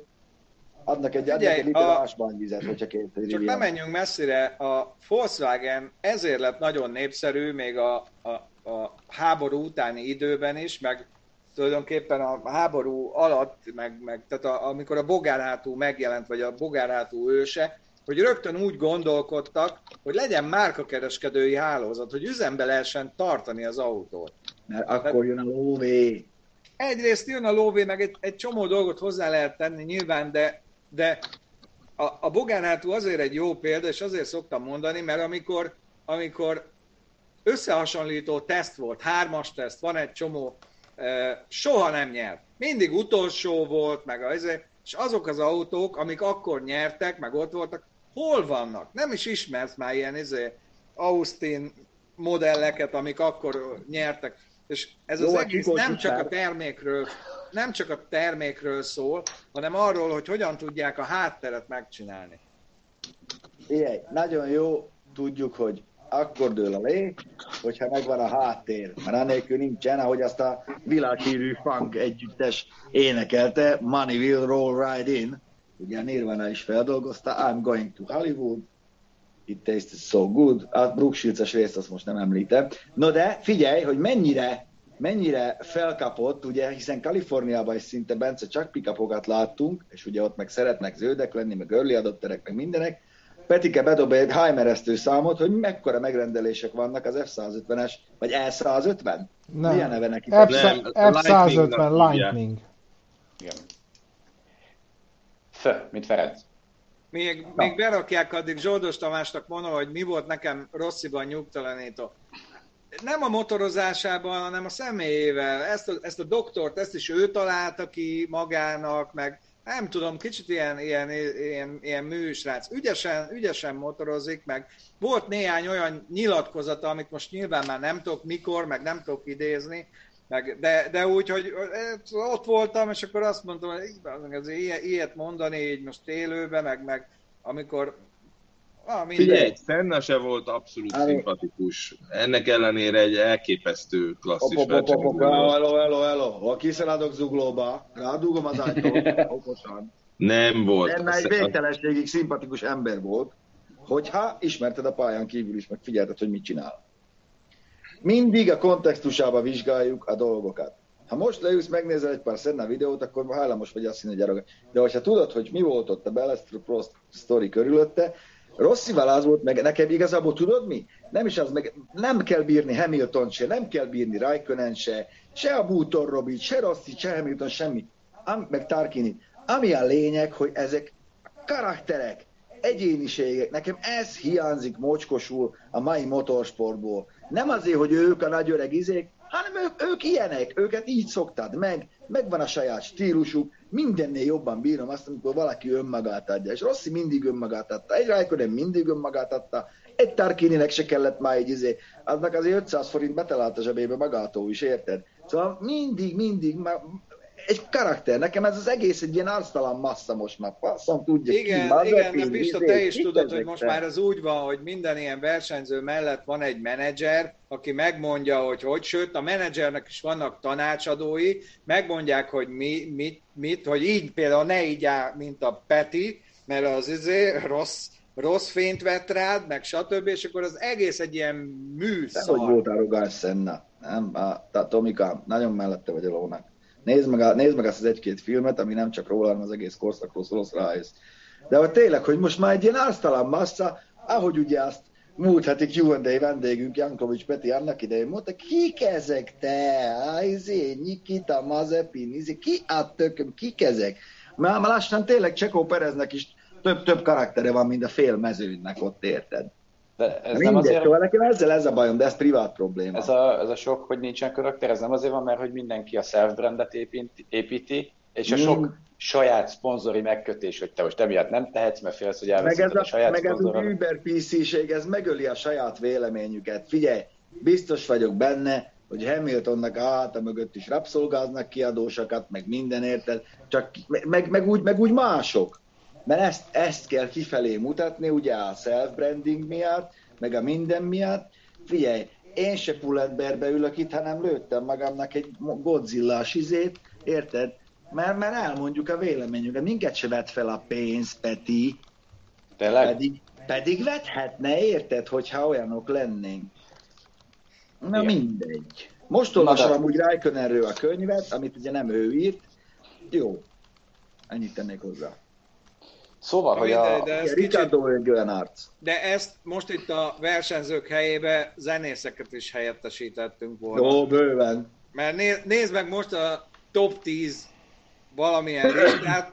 adnak egy, Figyelj, egy liter a... ásványvizet, hogyha két Csak nem menjünk messzire, a Volkswagen ezért lett nagyon népszerű még a, a, a háború utáni időben is, meg tulajdonképpen a háború alatt, meg, meg tehát a, amikor a bogárhátú megjelent, vagy a bogárhátú őse, hogy rögtön úgy gondolkodtak, hogy legyen márkakereskedői hálózat, hogy üzembe lehessen tartani az autót. Mert akkor jön a lóvé. Egyrészt jön a lóvé, meg egy, egy csomó dolgot hozzá lehet tenni nyilván, de de a, a Bogánátú azért egy jó példa, és azért szoktam mondani, mert amikor, amikor összehasonlító teszt volt, hármas teszt, van egy csomó, soha nem nyert. Mindig utolsó volt, meg az, és azok az autók, amik akkor nyertek, meg ott voltak, hol vannak? Nem is ismersz már ilyen izé, Austin modelleket, amik akkor nyertek. És ez Jó, az egész nem csak a termékről nem csak a termékről szól, hanem arról, hogy hogyan tudják a hátteret megcsinálni. Igen, nagyon jó, tudjuk, hogy akkor dől a lé, hogyha megvan a háttér. Mert anélkül nincsen, ahogy azt a világhírű funk együttes énekelte, Money will roll right in. Ugye Nirvana is feldolgozta, I'm going to Hollywood, it tastes so good. A Brooke Shields-es részt azt most nem említem. No de figyelj, hogy mennyire mennyire felkapott, ugye, hiszen Kaliforniában is szinte Bence csak pikapokat láttunk, és ugye ott meg szeretnek zöldek lenni, meg early adopterek, meg mindenek, Petike bedob egy hájmeresztő számot, hogy mekkora megrendelések vannak az F-150-es, vagy E-150? Nem. Milyen neve neki? F-150 Lightning. Igen. F, mint Ferenc. Még, még berakják addig Zsoldos Tamásnak mondom, hogy mi volt nekem rossziban nyugtalanító. Nem a motorozásában, hanem a személyével. Ezt a, ezt a doktort, ezt is ő találta ki magának, meg nem tudom, kicsit ilyen, ilyen, ilyen, ilyen műsrác. Ügyesen, ügyesen motorozik, meg volt néhány olyan nyilatkozata, amit most nyilván már nem tudok mikor, meg nem tudok idézni, meg, de, de úgy, hogy ott voltam, és akkor azt mondtam, hogy azért ilyet mondani így most élőben, meg, meg amikor Ah, Figyelj, Senna se volt abszolút Állj. szimpatikus. Ennek ellenére egy elképesztő klasszis versenyző. Hello, hello, hello. Ha kiszeladok zuglóba, rádugom az ajtót, okosan. Nem volt. Ennek egy végtelenségig szimpatikus ember volt, hogyha ismerted a pályán kívül is, meg figyelted, hogy mit csinál. Mindig a kontextusába vizsgáljuk a dolgokat. Ha most leülsz, megnézel egy pár Senna videót, akkor hajlamos vagy azt hinni, hogy De hogyha tudod, hogy mi volt ott a Bellester Prost story körülötte, Rosszival az volt, meg nekem igazából tudod mi? Nem is az, meg nem kell bírni Hamilton se, nem kell bírni Raikkonen se, se a Bútor Robit, se Rossi, se Hamilton, semmi. Am, meg Tarkini. Ami a lényeg, hogy ezek karakterek, egyéniségek. Nekem ez hiányzik mocskosul a mai motorsportból. Nem azért, hogy ők a nagy öreg izék, hanem ők, ők ilyenek, őket így szoktad meg, megvan a saját stílusuk, mindennél jobban bírom azt, amikor valaki önmagát adja. És Rossi mindig önmagát adta, egy Raikkonen mindig önmagát adta, egy Tarkininek se kellett már egy izé, aznak azért 500 forint betalált a zsebébe magától is, érted? Szóval mindig, mindig, egy karakter. Nekem ez az egész egy ilyen arctalan massza most már. Faszom tudja igen, ki. Igen, de Pista, te is tudod, hogy most már az úgy van, hogy minden ilyen versenyző mellett van egy menedzser, aki megmondja, hogy hogy, sőt, a menedzsernek is vannak tanácsadói, megmondják, hogy mi, mit, mit, hogy így például ne így áll, mint a Peti, mert az izé rossz, rossz fényt vett rád, meg stb. És akkor az egész egy ilyen műszar. Nem, hogy volt arrogáns Senna. Nem, tehát Tomika, nagyon mellette vagy a lónak. Nézd meg, nézd meg azt az egy-két filmet, ami nem csak róla, hanem az egész korszakról szól, rájössz. De hogy tényleg, hogy most már egy ilyen ársztalan massza, ahogy ugye azt múlt heti Q&A vendégünk Jankovics Peti annak idején mondta, kik ezek te? Izé, Nikita, Mazepin, izé, ki a tököm, kik ezek? Mert már lassan tényleg Csekó Pereznek is több-több karaktere van, mint a fél mezőnynek ott, érted? De ez nem azért... Szóval nekem ezzel ez a bajom, de ez privát probléma. Ez a, ez a sok, hogy nincsen karakter, ez nem azért van, mert hogy mindenki a self-brandet építi, és a sok mm. saját szponzori megkötés, hogy te most emiatt nem tehetsz, mert félsz, hogy elveszed a, a saját Meg ez az Uber PC-ség, ez megöli a saját véleményüket. Figyelj, biztos vagyok benne, hogy Hamiltonnak a háta mögött is rabszolgáznak kiadósokat, meg minden érted, csak meg, meg, úgy, meg úgy mások mert ezt, ezt kell kifelé mutatni, ugye a self-branding miatt, meg a minden miatt. Figyelj, én se Pull&Bearbe ülök itt, hanem lőttem magamnak egy Godzilla-s izét, érted? Mert, mert elmondjuk a véleményünket. Minket se vett fel a pénz, Peti. Tényleg? Pedig, pedig vethetne, érted, hogyha olyanok lennénk. Na Igen. mindegy. Most olvasom amúgy Raikkonenről a könyvet, amit ugye nem ő írt. Jó, ennyit tennék hozzá. Szóval, hogy a... De ezt Ricardo egy olyan arc. De ezt most itt a versenyzők helyébe zenészeket is helyettesítettünk volna. Jó, bőven. Mert né, nézd meg most a top 10 valamilyen listát,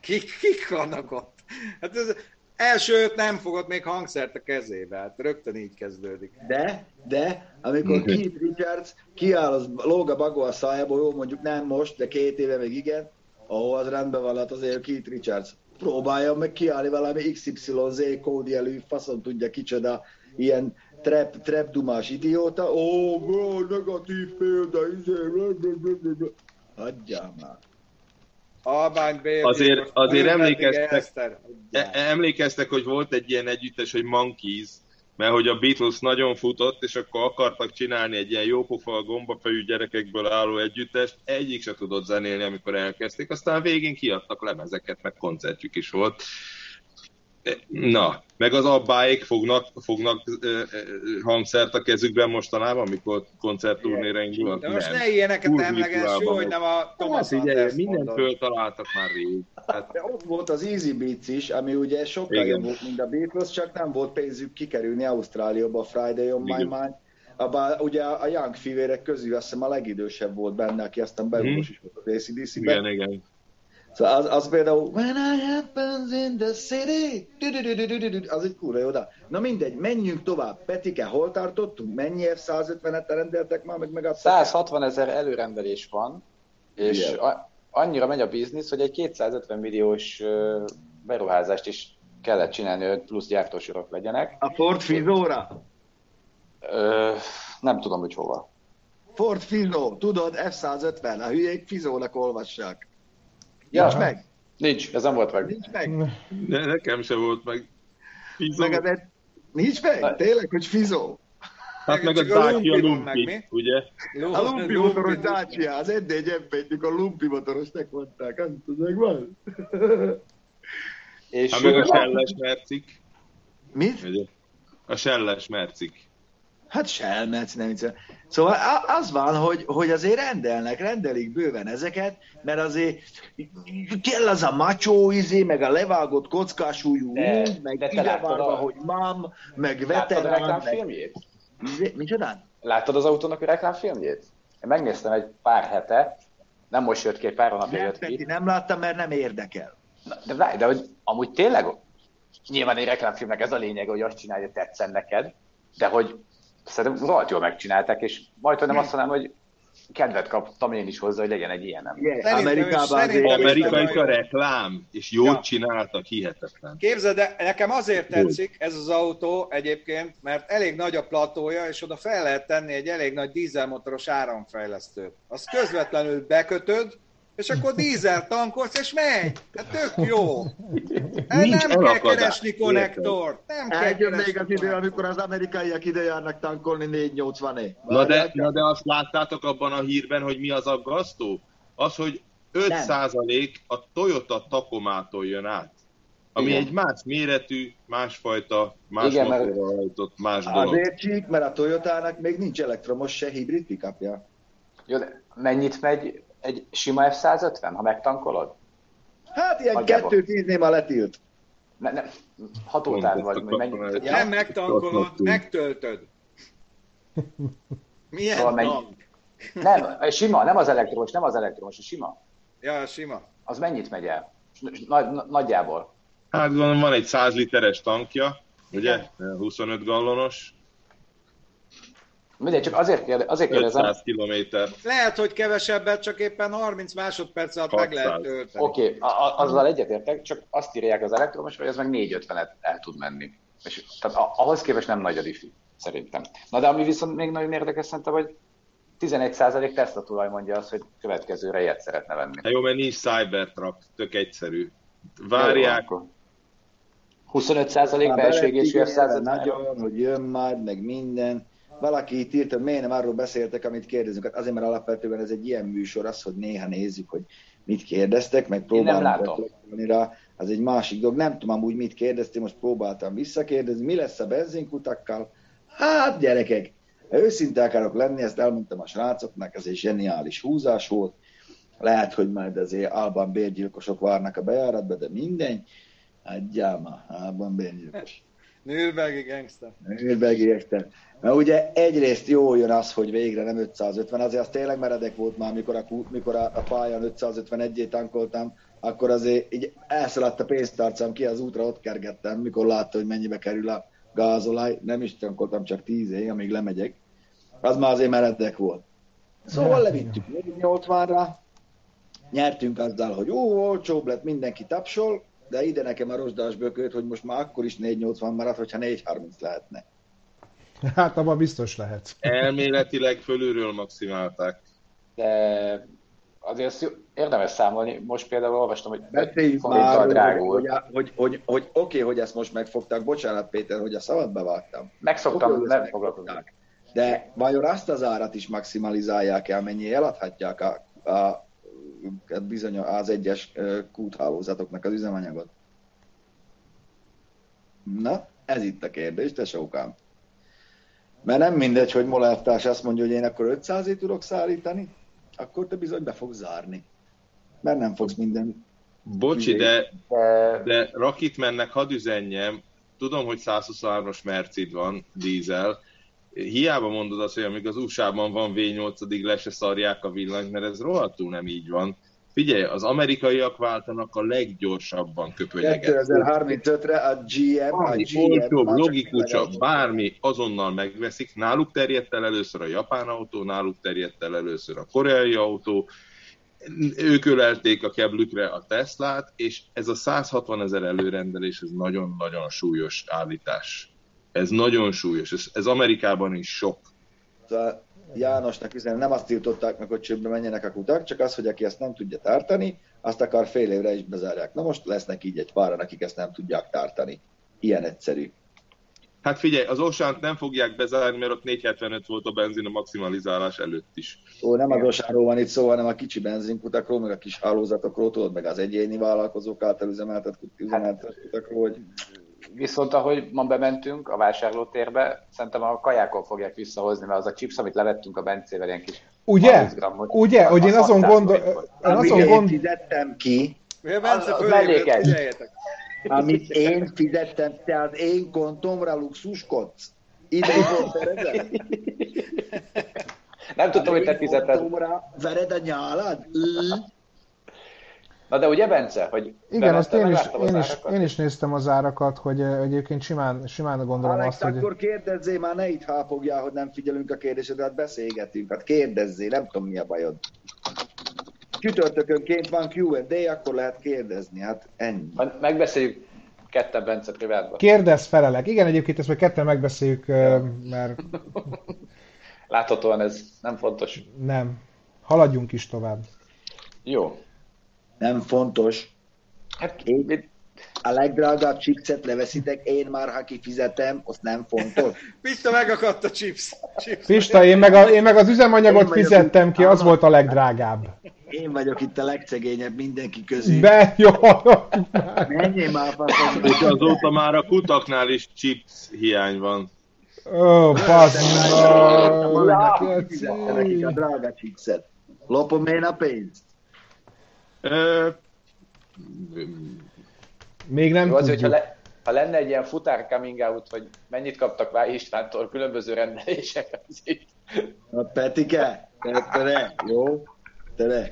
kik, kik vannak ott. Hát ez első öt nem fogott még hangszert a kezébe, hát rögtön így kezdődik. De, de, amikor Keith Richards kiáll, az lóg a bagó a szájából, jó, mondjuk nem most, de két éve még igen, ahol az rendben van, hát azért Keith Richards próbálja meg kiállni valami XYZ kódi elő, faszon tudja kicsoda, ilyen trap, trap dumás idióta. Ó, oh, negatív példa, izé, Hagyjál már. Albán Bér, azért, azért emlékeztek, e- emlékeztek, hogy volt egy ilyen együttes, hogy Monkeys, mert hogy a Beatles nagyon futott, és akkor akartak csinálni egy ilyen jópofa gombafejű gyerekekből álló együttest, egyik se tudott zenélni, amikor elkezdték, aztán végén kiadtak lemezeket, meg koncertjük is volt. Na, meg az abbáik fognak, fognak uh, hangszert a kezükben mostanában, amikor koncertturnéra indulnak. De most ne ilyeneket emleges, jó, hogy nem a Thomas hát, ugye, mindent föltaláltak már rég. Hát... De ott volt az Easy Beats is, ami ugye sokkal Igen. jobb volt, mint a Beatles, csak nem volt pénzük kikerülni Ausztráliába a Friday on Igen. My Mind. Abba, ugye a Young fivérek közül azt hiszem a legidősebb volt benne, aki aztán beugos is volt az ACDC-ben. Igen, igen. Szóval az, az például When I happens in the city az egy kurva jó, de Na mindegy, menjünk tovább. Petike, hol tartottunk? Mennyi F-150-et rendeltek már, meg meg 160 ezer előrendelés van, és a, annyira megy a biznisz, hogy egy 250 milliós beruházást is kellett csinálni, hogy plusz gyártósorok legyenek. A Ford Fizóra? Ö, nem tudom, hogy hova. Ford Fizo, tudod, F-150, a hülyék Fizónak olvassák. Nincs ja. meg? Nincs, ez nem volt meg. Nincs meg. De nekem sem volt meg. Fizó. Meg az Nincs meg? Tényleg, hogy fizó? Hát meg, meg a Dacia Lumpi, ugye? A Lumpi motoros Dacia, az egy f mikor Lumpi motorosnak mondták, azt tudod, van. És hát meg a Selles Mercik. Mit? A Selles Mercik. Hát selmec, nem hiszem. Szóval az van, hogy, hogy azért rendelnek, rendelik bőven ezeket, mert azért kell az a macsó izé, meg a levágott kockásújú de, meg de idevarva, a... hogy mam, meg veterán. Láttad a reklámfilmjét? Izé, micsodán? Láttad az autónak a reklámfilmjét? Én megnéztem egy pár hete, nem most jött ki, egy pár hónapja jött ki. Nem láttam, mert nem érdekel. De, de, de hogy amúgy tényleg, nyilván egy reklámfilmnek ez a lényeg, hogy azt csinálja, hogy tetszen neked, de hogy szerintem rohadt jól megcsinálták, és majd nem azt mondanám, hogy kedvet kaptam én is hozzá, hogy legyen egy ilyenem. Yeah, Amerikában Amerikai a reklám, és jót ja. csináltak, hihetetlen. Képzeld, de nekem azért tetszik ez az autó egyébként, mert elég nagy a platója, és oda fel lehet tenni egy elég nagy dízelmotoros áramfejlesztőt. Azt közvetlenül bekötöd, és akkor dízel tankolsz, és megy. Hát tök jó. Hát Nincs nem kell keresni konnektort. Nem kell Eljön még az idő, amikor az amerikaiak ide járnak tankolni 480 é na de, na de azt láttátok abban a hírben, hogy mi az aggasztó? Az, hogy 5% a Toyota Tacomától jön át. Ami Igen. egy más méretű, másfajta, más Igen, motorral hajtott, más dolog. Azért csík, mert a Toyotának még nincs elektromos se hibrid pickupja. Jó, de mennyit megy egy sima F-150, ha megtankolod? Hát ilyen kettő tíznél már letilt. Ne, ne, hatótár vagy, vagy mennyi? Ja. Nem megtankolod, megtöltöd. Milyen szóval mennyi... Nem, sima, nem az elektromos, nem az elektromos, a sima. Ja, a sima. Az mennyit megy el? Nagy, nagyjából. Hát gondolom van egy 100 literes tankja, ugye? 25 gallonos. Mindegy, csak azért, kérde, azért kérdezem. 500 kilométer. Lehet, hogy kevesebbet, csak éppen 30 másodperc alatt meg lehet tölteni. Oké, okay, azzal egyetértek, csak azt írják az elektromos, hogy ez meg 450-et el tud menni. És, tehát ahhoz képest nem nagy a diffi, szerintem. Na de ami viszont még nagyon érdekes szerintem, hogy 11% Tesla tulaj mondja azt, hogy következőre ilyet szeretne venni. Hát jó, mert nincs Cybertruck, tök egyszerű. Várják. Jó, 25% belső égésű Nagyon, hogy jön már, meg minden valaki itt írt, hogy miért nem arról beszéltek, amit kérdezünk. Hát azért, mert alapvetően ez egy ilyen műsor, az, hogy néha nézzük, hogy mit kérdeztek, meg próbálunk rá. Az egy másik dolog. Nem tudom amúgy mit kérdeztél, most próbáltam visszakérdezni. Mi lesz a benzinkutakkal? Hát gyerekek, őszinte akarok lenni, ezt elmondtam a srácoknak, ez egy zseniális húzás volt. Lehet, hogy majd azért Alban bérgyilkosok várnak a bejáratba, de mindegy. Adjál ma, Alban bérgyilkos. Nürnbergi gangster. Nürnbergi gangster. Mert ugye egyrészt jó jön az, hogy végre nem 550, azért az tényleg meredek volt már, mikor a, mikor a, a pályán 551-ét tankoltam, akkor azért így elszaladt a pénztárcám ki az útra, ott kergettem, mikor látta, hogy mennyibe kerül a gázolaj, nem is tankoltam csak 10 év, amíg lemegyek. Az már azért meredek volt. Szóval levittük 480-ra, nyertünk azzal, hogy ó, olcsóbb lett, mindenki tapsol, de ide nekem a rozsdás bököt, hogy most már akkor is 480 maradt, hogyha 430 lehetne. Hát abban biztos lehet. Elméletileg fölülről maximálták. De azért érdemes számolni. Most például olvastam, hogy Beszéljük már, drágul. Hogy, hogy, hogy, hogy, hogy oké, okay, hogy ezt most megfogták. Bocsánat, Péter, hogy a szabad bevágtam. Megszoktam, okay, nem foglalkozom. De vajon azt az árat is maximalizálják el, mennyi eladhatják a, a bizony az egyes kúthálózatoknak az üzemanyagot? Na, ez itt a kérdés, te sókám. Mert nem mindegy, hogy molártás azt mondja, hogy én akkor 500 tudok szállítani, akkor te bizony be fogsz zárni. Mert nem fogsz minden... Bocsi, de, de mennek, hadd üzenjem, tudom, hogy 123-as Mercid van, dízel, hiába mondod azt, hogy amíg az USA-ban van V8-ig le se szarják a villanyt, mert ez rohadtul nem így van. Figyelj, az amerikaiak váltanak a leggyorsabban köpönyeget. 2035-re a GM, a GM olcsóbb, logikusabb, bármi azonnal megveszik. Náluk terjedt el először a japán autó, náluk terjedt el először a koreai autó, ők ölelték a keblükre a Teslát, és ez a 160 ezer előrendelés, ez nagyon-nagyon súlyos állítás. Ez nagyon súlyos, ez, ez Amerikában is sok. Szóval Jánosnak üzenem, nem azt tiltották meg, hogy csőbbe menjenek a kutak, csak az, hogy aki ezt nem tudja tartani, azt akar fél évre is bezárják. Na most lesznek így egy páran, akik ezt nem tudják tartani. Ilyen egyszerű. Hát figyelj, az Osánt nem fogják bezárni, mert ott 475 volt a benzin a maximalizálás előtt is. Ó, nem az Osánról van itt szó, hanem a kicsi benzinkutakról, meg a kis hálózatokról, tudod, meg az egyéni vállalkozók által üzemeltet, üzemeltet kutakról, hogy Viszont ahogy ma bementünk a vásárlótérbe, szerintem a kajákon fogják visszahozni, mert az a chips, amit levettünk a Bencével, ilyen kis Ugye? Grammot, Ugye? Hogy én azon gondol... Én azon gond... fizettem ki, Bence az, az Amit én fizettem, te az én kontomra luxuskodsz. Ide Nem tudtam, hogy te fizeted. Vered a nyálad? Na de ugye, Bence, hogy Igen, azt én is, én, is, én is néztem az árakat, hogy egyébként simán, simán gondolom Alex, azt, hogy... akkor kérdezzél már, ne itt hápogjál, hogy nem figyelünk a kérdésedre, hát beszélgetünk, hát kérdezzél, nem tudom mi a bajod. Csütörtökönként van Q&A, akkor lehet kérdezni, hát ennyi. Megbeszéljük ketten Bence privátban. Kérdez, felelek. Igen, egyébként ezt meg ketten megbeszéljük, mert... Láthatóan ez nem fontos. Nem. Haladjunk is tovább. Jó nem fontos. Hát én a legdrágább chipset leveszitek, én már ha kifizetem, azt nem fontos. Pista megakadt a chips. chips. Pista, én meg, a, én meg az üzemanyagot fizettem itt, ki, az volt a legdrágább. Én vagyok itt a legszegényebb mindenki közül. De jó! Menjél már, faszom. És azóta már a kutaknál is chips hiány van. Ó, oh, passz! Nekik a drága chipset. Lopom én a pénzt. Még nem Jó, az, hogyha le, ha lenne egy ilyen futár coming out, hogy mennyit kaptak Váj Istvántól különböző rendelések, azért... A Petike, te ne, jó? Te ne.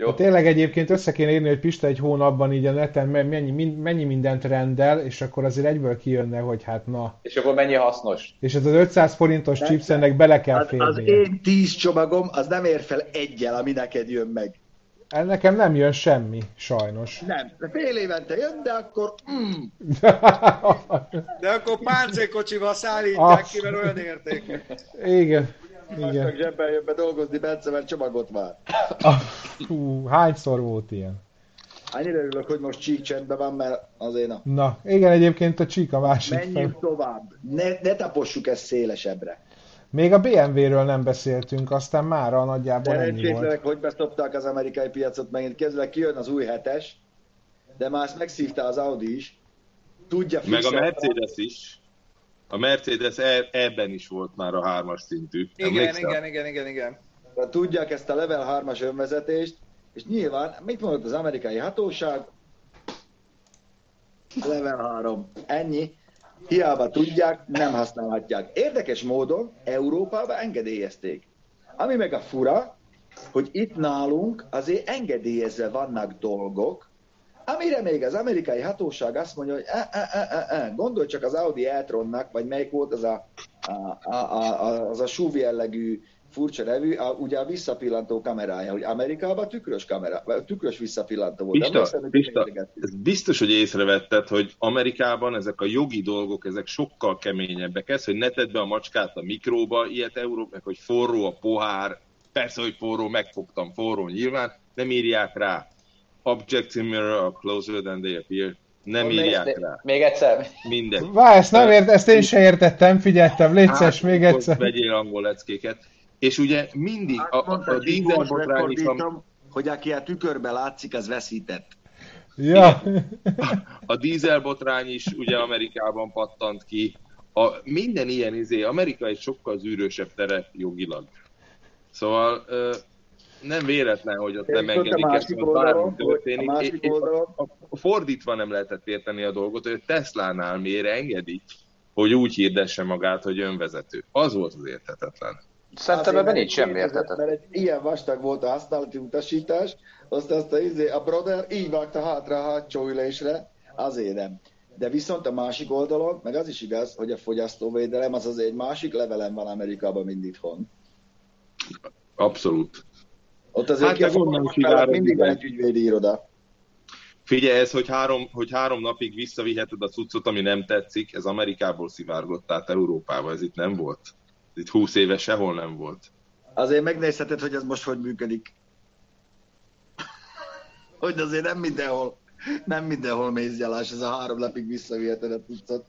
Jó. Hát tényleg egyébként össze kéne írni, hogy Pista egy hónapban így a neten mennyi, mennyi mindent rendel, és akkor azért egyből kijönne, hogy hát na. És akkor mennyi hasznos. És ez az 500 forintos chips ennek bele kell férni. Az, az én 10 csomagom, az nem ér fel egyel, ami neked jön meg. Nekem nem jön semmi, sajnos. Nem, de fél évente jön, de akkor... Mm. de akkor páncélkocsival szállítják ki, mert olyan értékű. Igen. Igen. Meg zsebben jön be dolgozni, Bence, mert csomagot már. Hú, hányszor volt ilyen? Annyira örülök, hogy most csík csendben van, mert azért a... Na, igen, egyébként a csík a másik Menjünk fel. tovább. Ne, ne tapossuk ezt szélesebbre. Még a BMW-ről nem beszéltünk, aztán már a nagyjából ennyi volt. hogy beszopták az amerikai piacot megint. Kezdve kijön az új hetes, de már ezt megszívta az Audi is. Tudja Meg a Mercedes is. A Mercedes e- ebben is volt már a hármas szintű. Igen, Emlékszel? igen, igen, igen, igen. De tudják ezt a level 3-as önvezetést, és nyilván, mit mondott az amerikai hatóság? Level 3. Ennyi. Hiába tudják, nem használhatják. Érdekes módon Európában engedélyezték. Ami meg a fura, hogy itt nálunk azért engedélyezve vannak dolgok, Amire még az amerikai hatóság azt mondja, hogy e, e, e, e, e, gondolj csak az Audi e-tronnak, vagy melyik volt az a, a, a, a, az a SUV jellegű furcsa nevű, a, ugye a visszapillantó kamerája, hogy Amerikában tükrös kamera, tükrös visszapillantó volt. Pista, Emlékszem, Pista ez biztos, hogy észrevetted, hogy Amerikában ezek a jogi dolgok, ezek sokkal keményebbek. Ez, hogy ne tedd be a macskát a mikróba, ilyet Európák, hogy forró a pohár, persze, hogy forró, megfogtam forró nyilván, nem írják rá. Objects mirror are closer than they appear. Nem még, írják rá. Még egyszer. Minden. Vá, ezt nem ért, ezt én se értettem, figyeltem, létszes, hát, még egyszer. Vegyél angol leckéket. És ugye mindig hát, a, a, a dízel botrány is... Hogy aki a tükörbe látszik, az veszített. Ja. A dízelbotrány is ugye Amerikában pattant ki. A, minden ilyen izé, Amerika egy sokkal zűrösebb tere jogilag. Szóval nem véletlen, hogy ott nem engedik ezt, hogy bármi történik. A, másik a, a, fordítva nem lehetett érteni a dolgot, hogy a Tesla-nál miért engedi, hogy úgy hirdesse magát, hogy önvezető. Az volt az érthetetlen. Szerintem ebben nincs semmi értetett. Mert egy ilyen vastag volt a használati utasítás, azt, azt a, izé, a brother így vágta hátra a hátsó ülésre, azért nem. De viszont a másik oldalon, meg az is igaz, hogy a fogyasztóvédelem az azért egy másik levelem van Amerikában, mint itthon. Abszolút. Ott azért hát ki a mindig van egy ügyvédi iroda. Figyelj, ez, hogy három, hogy három napig visszaviheted a cuccot, ami nem tetszik, ez Amerikából szivárgott át Európába, ez itt nem volt. Itt húsz éve sehol nem volt. Azért megnézheted, hogy ez most hogy működik. hogy azért nem mindenhol, nem mindenhol mézgyalás, ez a három napig visszaviheted a cuccot.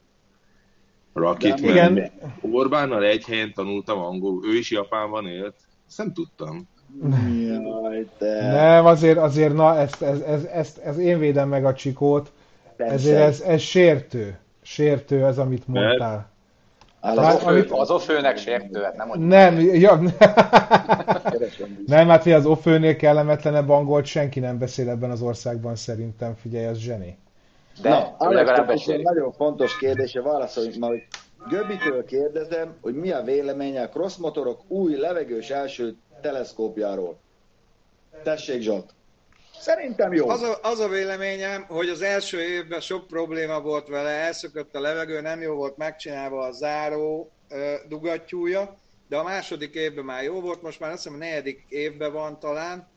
Rocket Igen. Orbánnal egy helyen tanultam angolul, ő is Japánban élt. Ezt nem tudtam. Jaj, te. Nem, azért, azért na, ezt, ez, ez, ezt, ez én védem meg a csikót. Persze. Ezért ez, ez sértő. Sértő ez, amit mondtál. Az, hát, ofő, amit... az ofőnek sértő, hát nem mondjuk. Nem, ja, nem, hát hogy az ofőnél kellemetlenebb angolt senki nem beszél ebben az országban szerintem, figyelj, az zseni. De Na, Alex, nagyon fontos kérdése, válaszolj ma, hogy Göbitől kérdezem, hogy mi a véleménye a crossmotorok új levegős első teleszkópjáról. Tessék, Zsolt! Szerintem jó. Az a, az a véleményem, hogy az első évben sok probléma volt vele, elszökött a levegő, nem jó volt megcsinálva a záró ö, dugattyúja, de a második évben már jó volt, most már azt hiszem a negyedik évben van talán,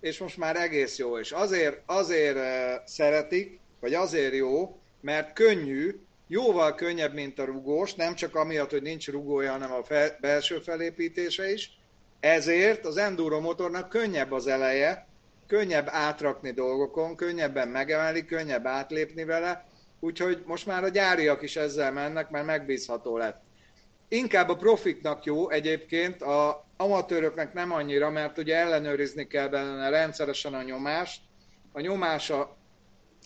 és most már egész jó. És azért, azért ö, szeretik, vagy azért jó, mert könnyű, jóval könnyebb, mint a rugós, nem csak amiatt, hogy nincs rugója, hanem a fel, belső felépítése is, ezért az enduro motornak könnyebb az eleje, könnyebb átrakni dolgokon, könnyebben megemelni, könnyebb átlépni vele, úgyhogy most már a gyáriak is ezzel mennek, mert megbízható lett. Inkább a profiknak jó egyébként, a amatőröknek nem annyira, mert ugye ellenőrizni kell benne rendszeresen a nyomást. A nyomás a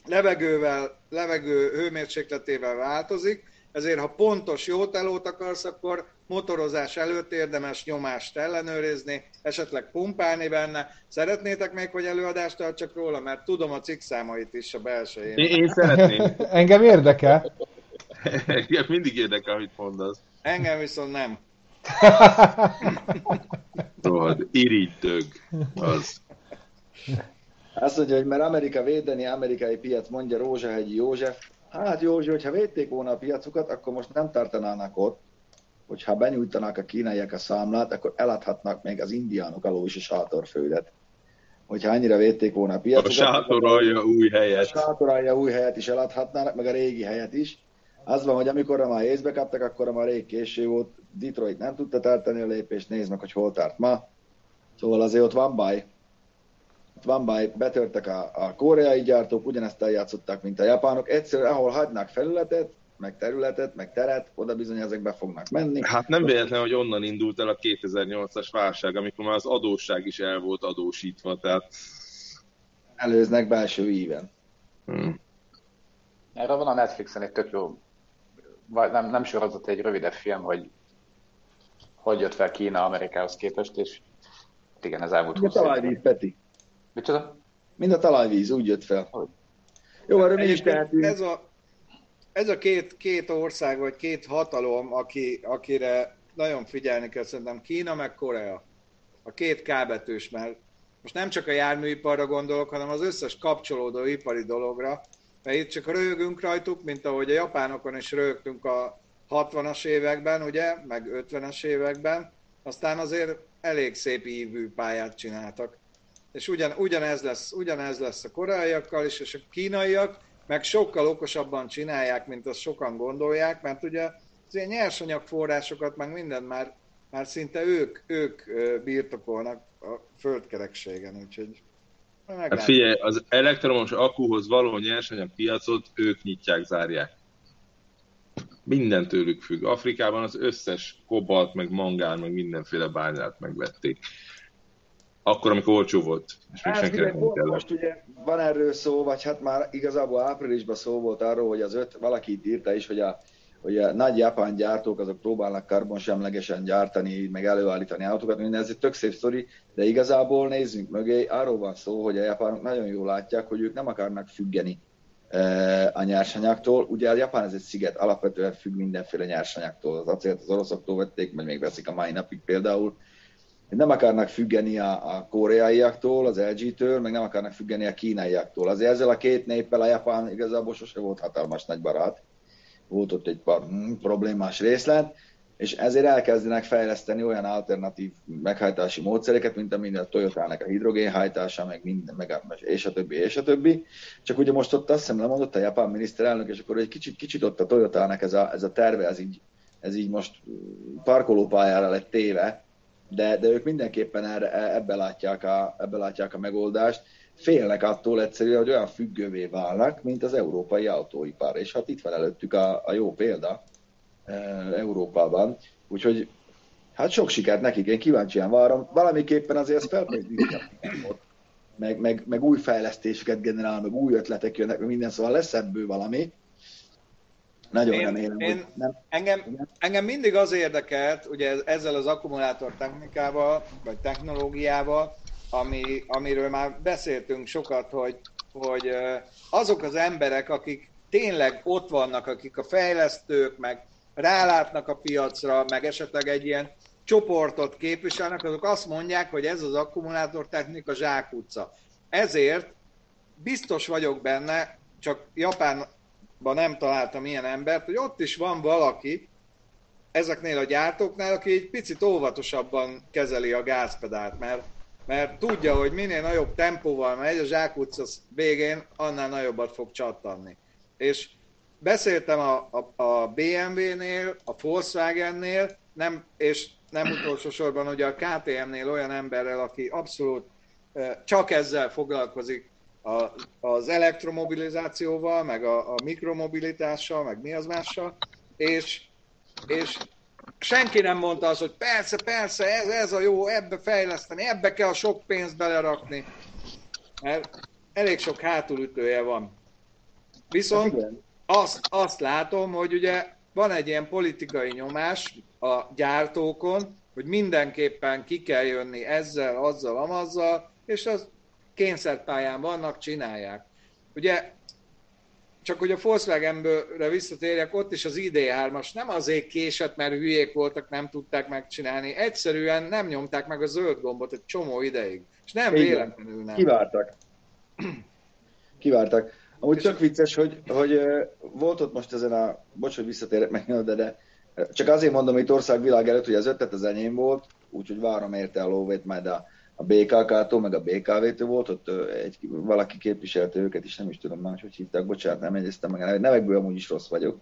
levegővel, levegő hőmérsékletével változik, ezért ha pontos jó telót akarsz, akkor motorozás előtt érdemes nyomást ellenőrizni, esetleg pumpálni benne. Szeretnétek még, hogy előadást tartsak róla? Mert tudom a cikk számait is a belsején. Én, én szeretném. Engem érdekel. Engem mindig érdekel, amit mondasz. Engem viszont nem. Rohad, irigytög az. Azt mondja, hogy mert Amerika védeni amerikai piac, mondja Rózsahegyi József. Hát Józsi, hogyha védték volna a piacukat, akkor most nem tartanának ott hogyha benyújtanák a kínaiak a számlát, akkor eladhatnak még az indiánok alól is a sátorföldet. Hogyha annyira védték volna a piacot. A sátoralja új helyet. A sátoralja új helyet is eladhatnának, meg a régi helyet is. Az van, hogy amikor már észbe kaptak, akkor már rég késő volt. Detroit nem tudta tartani a lépést, nézd meg, hogy hol tart ma. Szóval azért ott van baj. Ott van baj, betörtek a, a koreai gyártók, ugyanezt eljátszották, mint a japánok. Egyszerűen, ahol hagynak felületet, meg területet, meg teret, oda bizony ezek be fognak menni. Hát nem véletlen, hogy onnan indult el a 2008-as válság, amikor már az adósság is el volt adósítva, tehát... Előznek belső íven. Hmm. Erre van a Netflixen egy tök jó, vagy nem, nem sorozott egy rövidebb film, hogy hogy jött fel Kína Amerikához képest, és igen, ez elmúlt Mind a talajvíz, Peti. Micsoda? Mind a talajvíz, úgy jött fel. Hogy? Jó, erről mi is tehetünk. Ez a, ez a két, két ország, vagy két hatalom, aki, akire nagyon figyelni kell, szerintem Kína meg Korea. A két kábetős, mert most nem csak a járműiparra gondolok, hanem az összes kapcsolódó ipari dologra, mert itt csak röhögünk rajtuk, mint ahogy a japánokon is röhögtünk a 60-as években, ugye, meg 50-es években, aztán azért elég szép ívű pályát csináltak. És ugyan, ugyanez, lesz, ugyanez lesz a koreaiakkal is, és a kínaiak meg sokkal okosabban csinálják, mint azt sokan gondolják, mert ugye az ilyen nyersanyagforrásokat, meg mindent már már szinte ők, ők birtokolnak a földkerekségen, úgyhogy Hát figyelj, az elektromos akkuhoz való nyersanyagpiacot ők nyitják, zárják. Minden tőlük függ. Afrikában az összes kobalt, meg mangán, meg mindenféle bányát megvették. Akkor, amikor olcsó volt. És még hát, ugye, most ugye van erről szó, vagy hát már igazából áprilisban szó volt arról, hogy az öt, valaki itt írta is, hogy a, hogy a nagy japán gyártók azok próbálnak karbonsemlegesen gyártani, meg előállítani autókat, minden ez egy tök szép sztori, de igazából nézzünk mögé, arról van szó, hogy a japánok nagyon jól látják, hogy ők nem akarnak függeni e, a nyersanyagtól. Ugye a Japán ez egy sziget, alapvetően függ mindenféle nyersanyagtól. Az acélt az oroszoktól vették, vagy még veszik a mai napig például. Nem akarnak függeni a, a koreaiaktól, az LG-től, meg nem akarnak függeni a kínaiaktól. Azért ezzel a két néppel a Japán igazából sose volt hatalmas nagy barát volt ott egy pár hm, problémás részlet, és ezért elkezdenek fejleszteni olyan alternatív meghajtási módszereket, mint amilyen a Toyota-nek a hidrogénhajtása, meg minden, meg, és a többi, és a többi. Csak ugye most ott azt hiszem lemondott a japán miniszterelnök, és akkor egy kicsit, kicsit ott a Toyota-nek ez a, ez a terve, ez így, ez így most parkolópályára lett téve, de, de ők mindenképpen erre, ebbe, látják a, ebbe látják a megoldást félnek attól egyszerűen, hogy olyan függővé válnak, mint az európai autóipar. És hát itt van előttük a, a jó példa e, Európában. Úgyhogy hát sok sikert nekik, én kíváncsian várom. Valamiképpen azért ez felpénzíti meg, meg, meg új fejlesztéseket generál, meg új ötletek jönnek, meg minden, szóval lesz ebből valami. Nagyon én, remélem, én, hogy nem. Engem, engem mindig az érdekelt, ugye ezzel az akkumulátor technikával, vagy technológiával, ami, amiről már beszéltünk sokat, hogy, hogy azok az emberek, akik tényleg ott vannak, akik a fejlesztők, meg rálátnak a piacra, meg esetleg egy ilyen csoportot képviselnek, azok azt mondják, hogy ez az akkumulátor technika zsákutca. Ezért biztos vagyok benne, csak Japánban nem találtam ilyen embert, hogy ott is van valaki, ezeknél a gyártóknál, aki egy picit óvatosabban kezeli a gázpedált, mert mert tudja, hogy minél nagyobb tempóval megy, a zsákutca végén annál nagyobbat fog csattanni. És beszéltem a, a, a BMW-nél, a Volkswagen-nél, nem, és nem utolsó sorban ugye a KTM-nél olyan emberrel, aki abszolút csak ezzel foglalkozik, a, az elektromobilizációval, meg a, a mikromobilitással, meg mi az mással, és, és senki nem mondta azt, hogy persze, persze, ez, ez a jó, ebbe fejleszteni, ebbe kell sok pénzt belerakni. Mert elég sok hátulütője van. Viszont hát azt, azt látom, hogy ugye van egy ilyen politikai nyomás a gyártókon, hogy mindenképpen ki kell jönni ezzel, azzal, amazzal, és az kényszerpályán vannak, csinálják. Ugye csak hogy a Volkswagenből visszatérjek, ott is az ID3-as nem azért késett, mert hülyék voltak, nem tudták megcsinálni. Egyszerűen nem nyomták meg a zöld gombot egy csomó ideig. És nem Igen. véletlenül nem. Kivártak. Kivártak. Amúgy csak vicces, hogy, hogy volt ott most ezen a, bocs, hogy visszatérek meg, de, de csak azért mondom hogy itt országvilág előtt, hogy az ötlet az enyém volt, úgyhogy várom érte a lóvét majd a a BKK-tól, meg a BKV-től volt, ott egy, valaki képviselte őket is, nem is tudom már, hogy hívták, bocsánat, nem jegyeztem meg a nevekből, amúgy is rossz vagyok.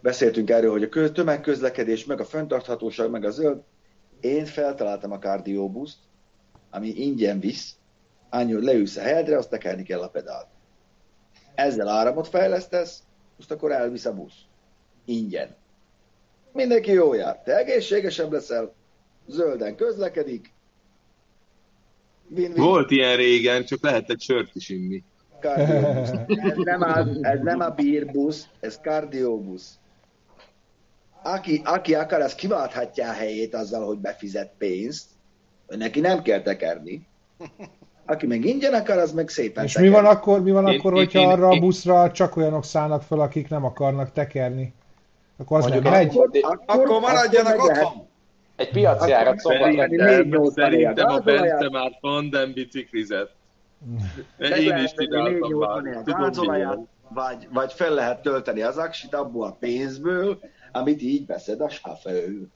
Beszéltünk erről, hogy a tömegközlekedés, meg a fenntarthatóság, meg a zöld. Én feltaláltam a kardióbuszt, ami ingyen visz, annyi, hogy leülsz a helyedre, azt tekerni kell a pedált. Ezzel áramot fejlesztesz, most akkor elvisz a busz. Ingyen. Mindenki jó jár. Te egészségesebb leszel, zölden közlekedik, Win-win. Volt ilyen régen, csak lehetett sört is inni. Ez nem a, ez nem a bírbusz, ez kardiobusz. Aki, aki akar, az kiválthatja a helyét azzal, hogy befizet pénzt. Neki nem kell tekerni. Aki meg ingyen akar, az meg szépen És tekerni. mi van akkor, mi van én, akkor én, hogyha én, arra a buszra csak olyanok szállnak fel, akik nem akarnak tekerni? Akkor az nem megy? Akkor, akkor, akkor maradjanak akkor otthon. Egy piaci árat szombaton. Szerintem a Bence már tandem biciklizett. Én is csináltam már. Tudom, vagy, vagy fel lehet tölteni az aksit abból a pénzből, amit így veszed a sáfő.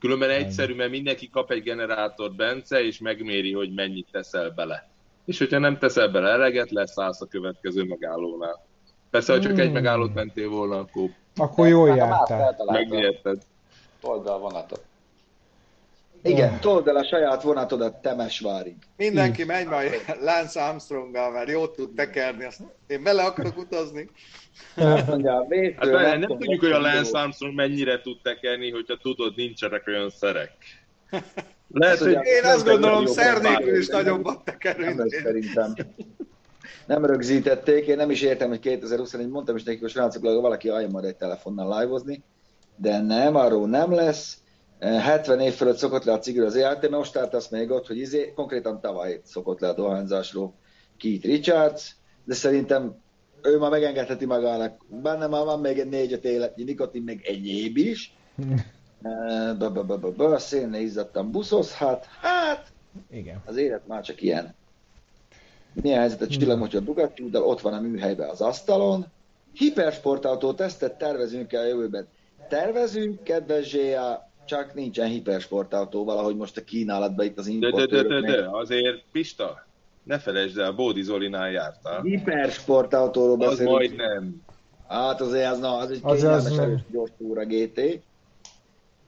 Különben egyszerű, mert mindenki kap egy generátort, Bence, és megméri, hogy mennyit teszel bele. És hogyha nem teszel bele eleget, leszállsz a következő megállónál. Persze, ha csak hmm. egy megállót mentél volna, akkor... Akkor jól jártál. Megnyerted. Told a vonatot. Igen, told el a saját vonatodat Temesvárig. Mindenki Így. megy majd Lance Armstronggal, mert jót tud tekerni, azt én bele akarok utazni. Azt mondja, hát nem, nem tudjuk, hogy a Lance Armstrong mennyire tud tekerni, hogyha tudod, nincsenek olyan szerek. Lehet, hogy én azt gondolom, szer nélkül is nagyobbat tekerünk. Szerintem. Nem rögzítették, én nem is értem, hogy 2021, mondtam is nekik, hogy srácok, valaki álljon majd egy telefonnal live de nem, arról nem lesz 70 év fölött szokott le a cigir az ELT, mert most tárt azt még ott, hogy izé, konkrétan tavaly szokott le a dohányzásról Keith Richards, de szerintem ő ma megengedheti magának. Benne már van még egy négy-öt életnyi nikotin, még egyéb is. Szénne izzadtam buszozhat. Hát, igen. az élet már csak ilyen. Helyzet a csillag, hogyha a Bugatti de ott van a műhelyben az asztalon. Hipersportautó tesztet tervezünk el a jövőben. Tervezünk, kedves Zséa, csak nincsen hipersportautó valahogy most a kínálatban itt az importőröknek. De, de, de, de, de, azért Pista, ne felejtsd el, Bódi Zolinál jártál. Hipersportautóról beszélünk. Az majdnem. Hát azért az, na, az egy az kényelmes az gyors túra GT.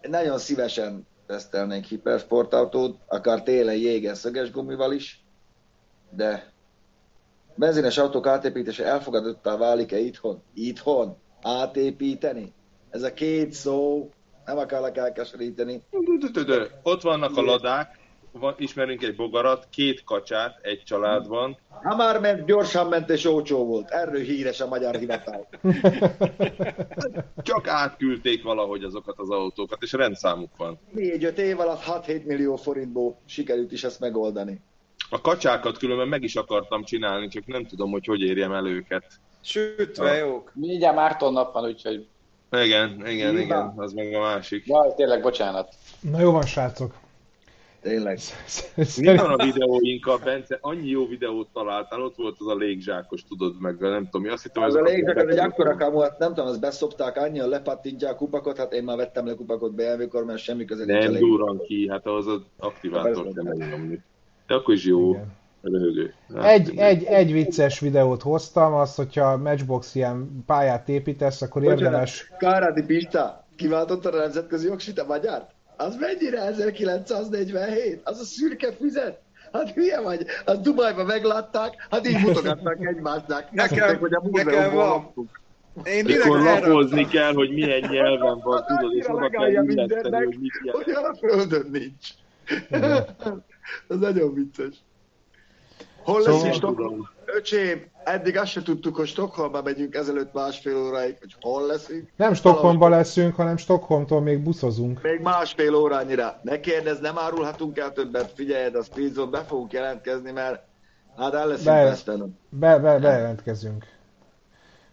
Nagyon szívesen tesztelnénk hipersportautót, akár télen jégen szöges gumival is, de benzines autók átépítése elfogadottá válik-e itthon? Itthon? Átépíteni? Ez a két szó nem akarlak elkeseríteni. Ott vannak a ladák, van, ismerünk egy bogarat, két kacsát egy családban. Ha már ment, gyorsan ment és olcsó volt. Erről híres a magyar hivatal. Csak átküldték valahogy azokat az autókat, és rendszámuk van. Négy-öt év alatt 6-7 millió forintból sikerült is ezt megoldani. A kacsákat különben meg is akartam csinálni, csak nem tudom, hogy hogy érjem el őket. Sütve jók. Mindjárt Márton nap van, úgyhogy igen, igen, Nyilván. igen, az meg a másik. Ja, tényleg, bocsánat. Na jó van, srácok. Tényleg. Mi van a videóinkkal, Bence? Annyi jó videót találtál, ott volt az a légzsákos, tudod meg, nem tudom, mi azt hittem, az a légzsák, az egy akkora kamu, hát nem tudom, azt beszopták, annyian lepattintják a kupakot, hát én már vettem le kupakot BMW-kor, mert semmi köze Nem durran ki, hát az az aktivátor kell megnyomni. De akkor is jó. Igen. Röhögő. Hát, egy, egy, egy vicces videót hoztam, az, hogyha Matchbox ilyen pályát építesz, akkor érdemes... Kárádi Pista, kiváltotta a nemzetközi jogsit a magyar? Az mennyire 1947? Az a szürke füzet? Hát hülye vagy? Az Dubajban meglátták, hát így mutogatnak egymásnak. Nekem, hogy a nekem van. Én Mikor lapozni kell, hogy milyen nyelven van, tudod, és oda kell illeszteni, hogy mit jelent. Hogy a földön nincs. Ez nagyon vicces. Hol szóval... lesz Stockholm? Öcsém, eddig azt se tudtuk, hogy Stockholmba megyünk ezelőtt másfél óráig, hogy hol leszünk. Nem Stockholmba leszünk, hanem Stockholmtól még buszozunk. Még másfél órányira. Ne kérdezz, nem árulhatunk el többet. Figyelj, a Speedzone be fogunk jelentkezni, mert hát el leszünk be, Pesten. Be, be, bejelentkezünk.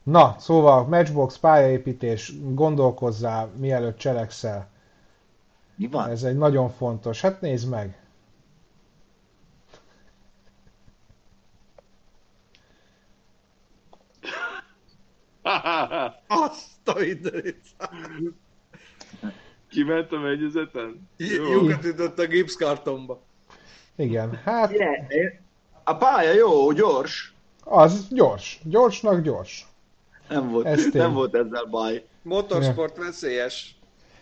Na, szóval Matchbox, pályaépítés, gondolkozzál, mielőtt cselekszel. Mi van? Ez egy nagyon fontos. Hát nézd meg. Azt a mindenit. Kiment a megyezeten? Jókat ütött a gipszkartonba. Igen, hát... A pálya jó, gyors. Az gyors. Gyorsnak gyors. Nem volt, nem volt ezzel baj. Motorsport veszélyes.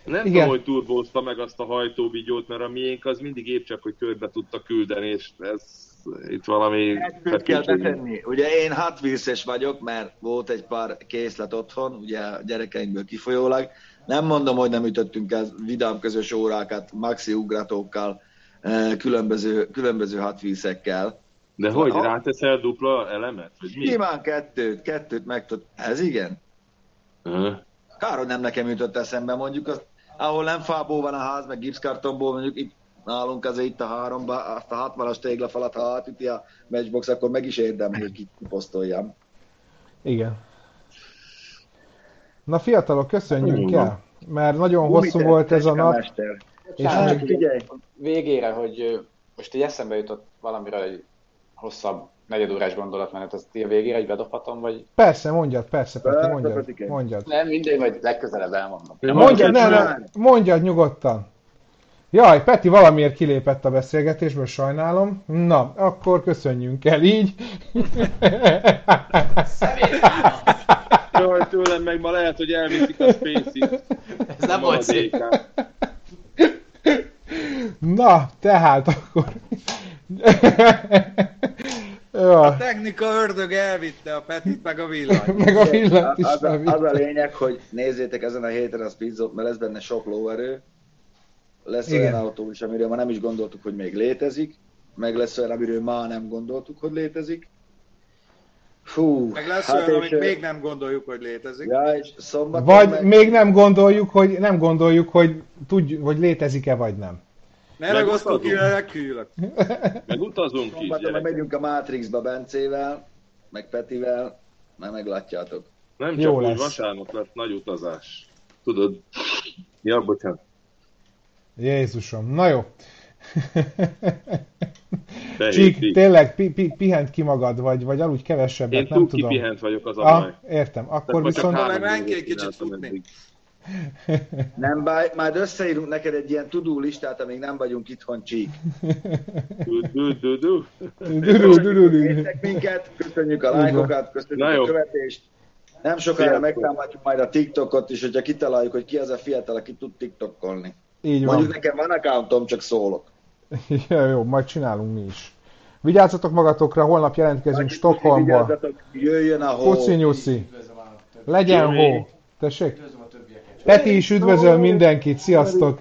Nem Igen. tudom, hogy turbózta meg azt a hajtóvigyót, mert a miénk az mindig épp csak, hogy körbe tudta küldeni, és ez itt valami... Ezt kell betenni. Ugye én Wheels-es vagyok, mert volt egy pár készlet otthon, ugye a gyerekeinkből kifolyólag. Nem mondom, hogy nem ütöttünk el vidám közös órákat, maxi ugratókkal, eh, különböző, különböző Hot Wheels-ekkel. De hogy, ha, ráteszel dupla elemet? Vagy mi? Nyilván kettőt, kettőt meg tud. Ez igen? Uh-huh. Kár, hogy nem nekem jutott eszembe, mondjuk, az, ahol nem fából van a ház, meg gipszkartonból, mondjuk itt nálunk azért itt a háromba, azt a 60-as téglafalat, ha átüti a matchbox, akkor meg is érdem, hogy kiposztoljam. Igen. Na fiatalok, köszönjünk mm. el, mert nagyon hosszú volt ez a nap. Mester. És hát, figyelj, végére, hogy most egy eszembe jutott valamire egy hosszabb negyedórás gondolatmenet, azt a végére egy bedobhatom, vagy... Persze, mondjad, persze, Peti, mondjad, mondjad. Nem, mindegy, vagy legközelebb elmondom. Mondjad, ne, ne, mondjad nyugodtan. Jaj, Peti valamiért kilépett a beszélgetésből, sajnálom. Na, akkor köszönjünk el így. Jaj, tőlem meg ma lehet, hogy elviszik a space Ez nem volt szép. Na, tehát akkor... A technika ördög elvitte a Petit, meg a villanyt. meg a villanyt is az, a, az a lényeg, hogy nézzétek ezen a héten a speedzot, mert lesz benne sok lóerő. Lesz Igen. olyan autó is, amiről ma nem is gondoltuk, hogy még létezik. Meg lesz olyan, amiről ma nem gondoltuk, hogy létezik. Fú, meg lesz hát olyan, amit még nem gondoljuk, hogy létezik. Ja, és vagy meg... még nem gondoljuk, hogy nem gondoljuk, hogy tudjuk, hogy létezik-e vagy nem. Ne ragosztok ki, megküljülök. Meg utazunk is, Szombaton megyünk a Matrixba Bencével, meg Petivel, már meglátjátok. Nem csak Jó úgy lesz. vasárnap lett nagy utazás. Tudod? Ja, bocsánat. Jézusom, na jó. Csík, tényleg pi, pi, pihent ki magad, vagy, vagy aludj kevesebbet, Én nem tudom. Én pihent vagyok az a ah. Értem, akkor Tehát viszont... Meg menj egy kicsit futni. Nem baj, majd összeírunk neked egy ilyen tudó listát, amíg nem vagyunk itthon csík. Köszönjük minket, köszönjük a lájkokat, köszönjük a követést. Nem sokára megtámadjuk majd a TikTokot is, hogyha kitaláljuk, hogy ki az a fiatal, aki tud TikTokolni. Így van. Mondjuk nekem van accountom, csak szólok. Ja, jó, majd csinálunk mi is. Vigyázzatok magatokra, holnap jelentkezünk Stockholmba. Jöjjön a hó. Puci nyuszi. Legyen hó. Tessék? Peti is üdvözöl mindenkit, sziasztok!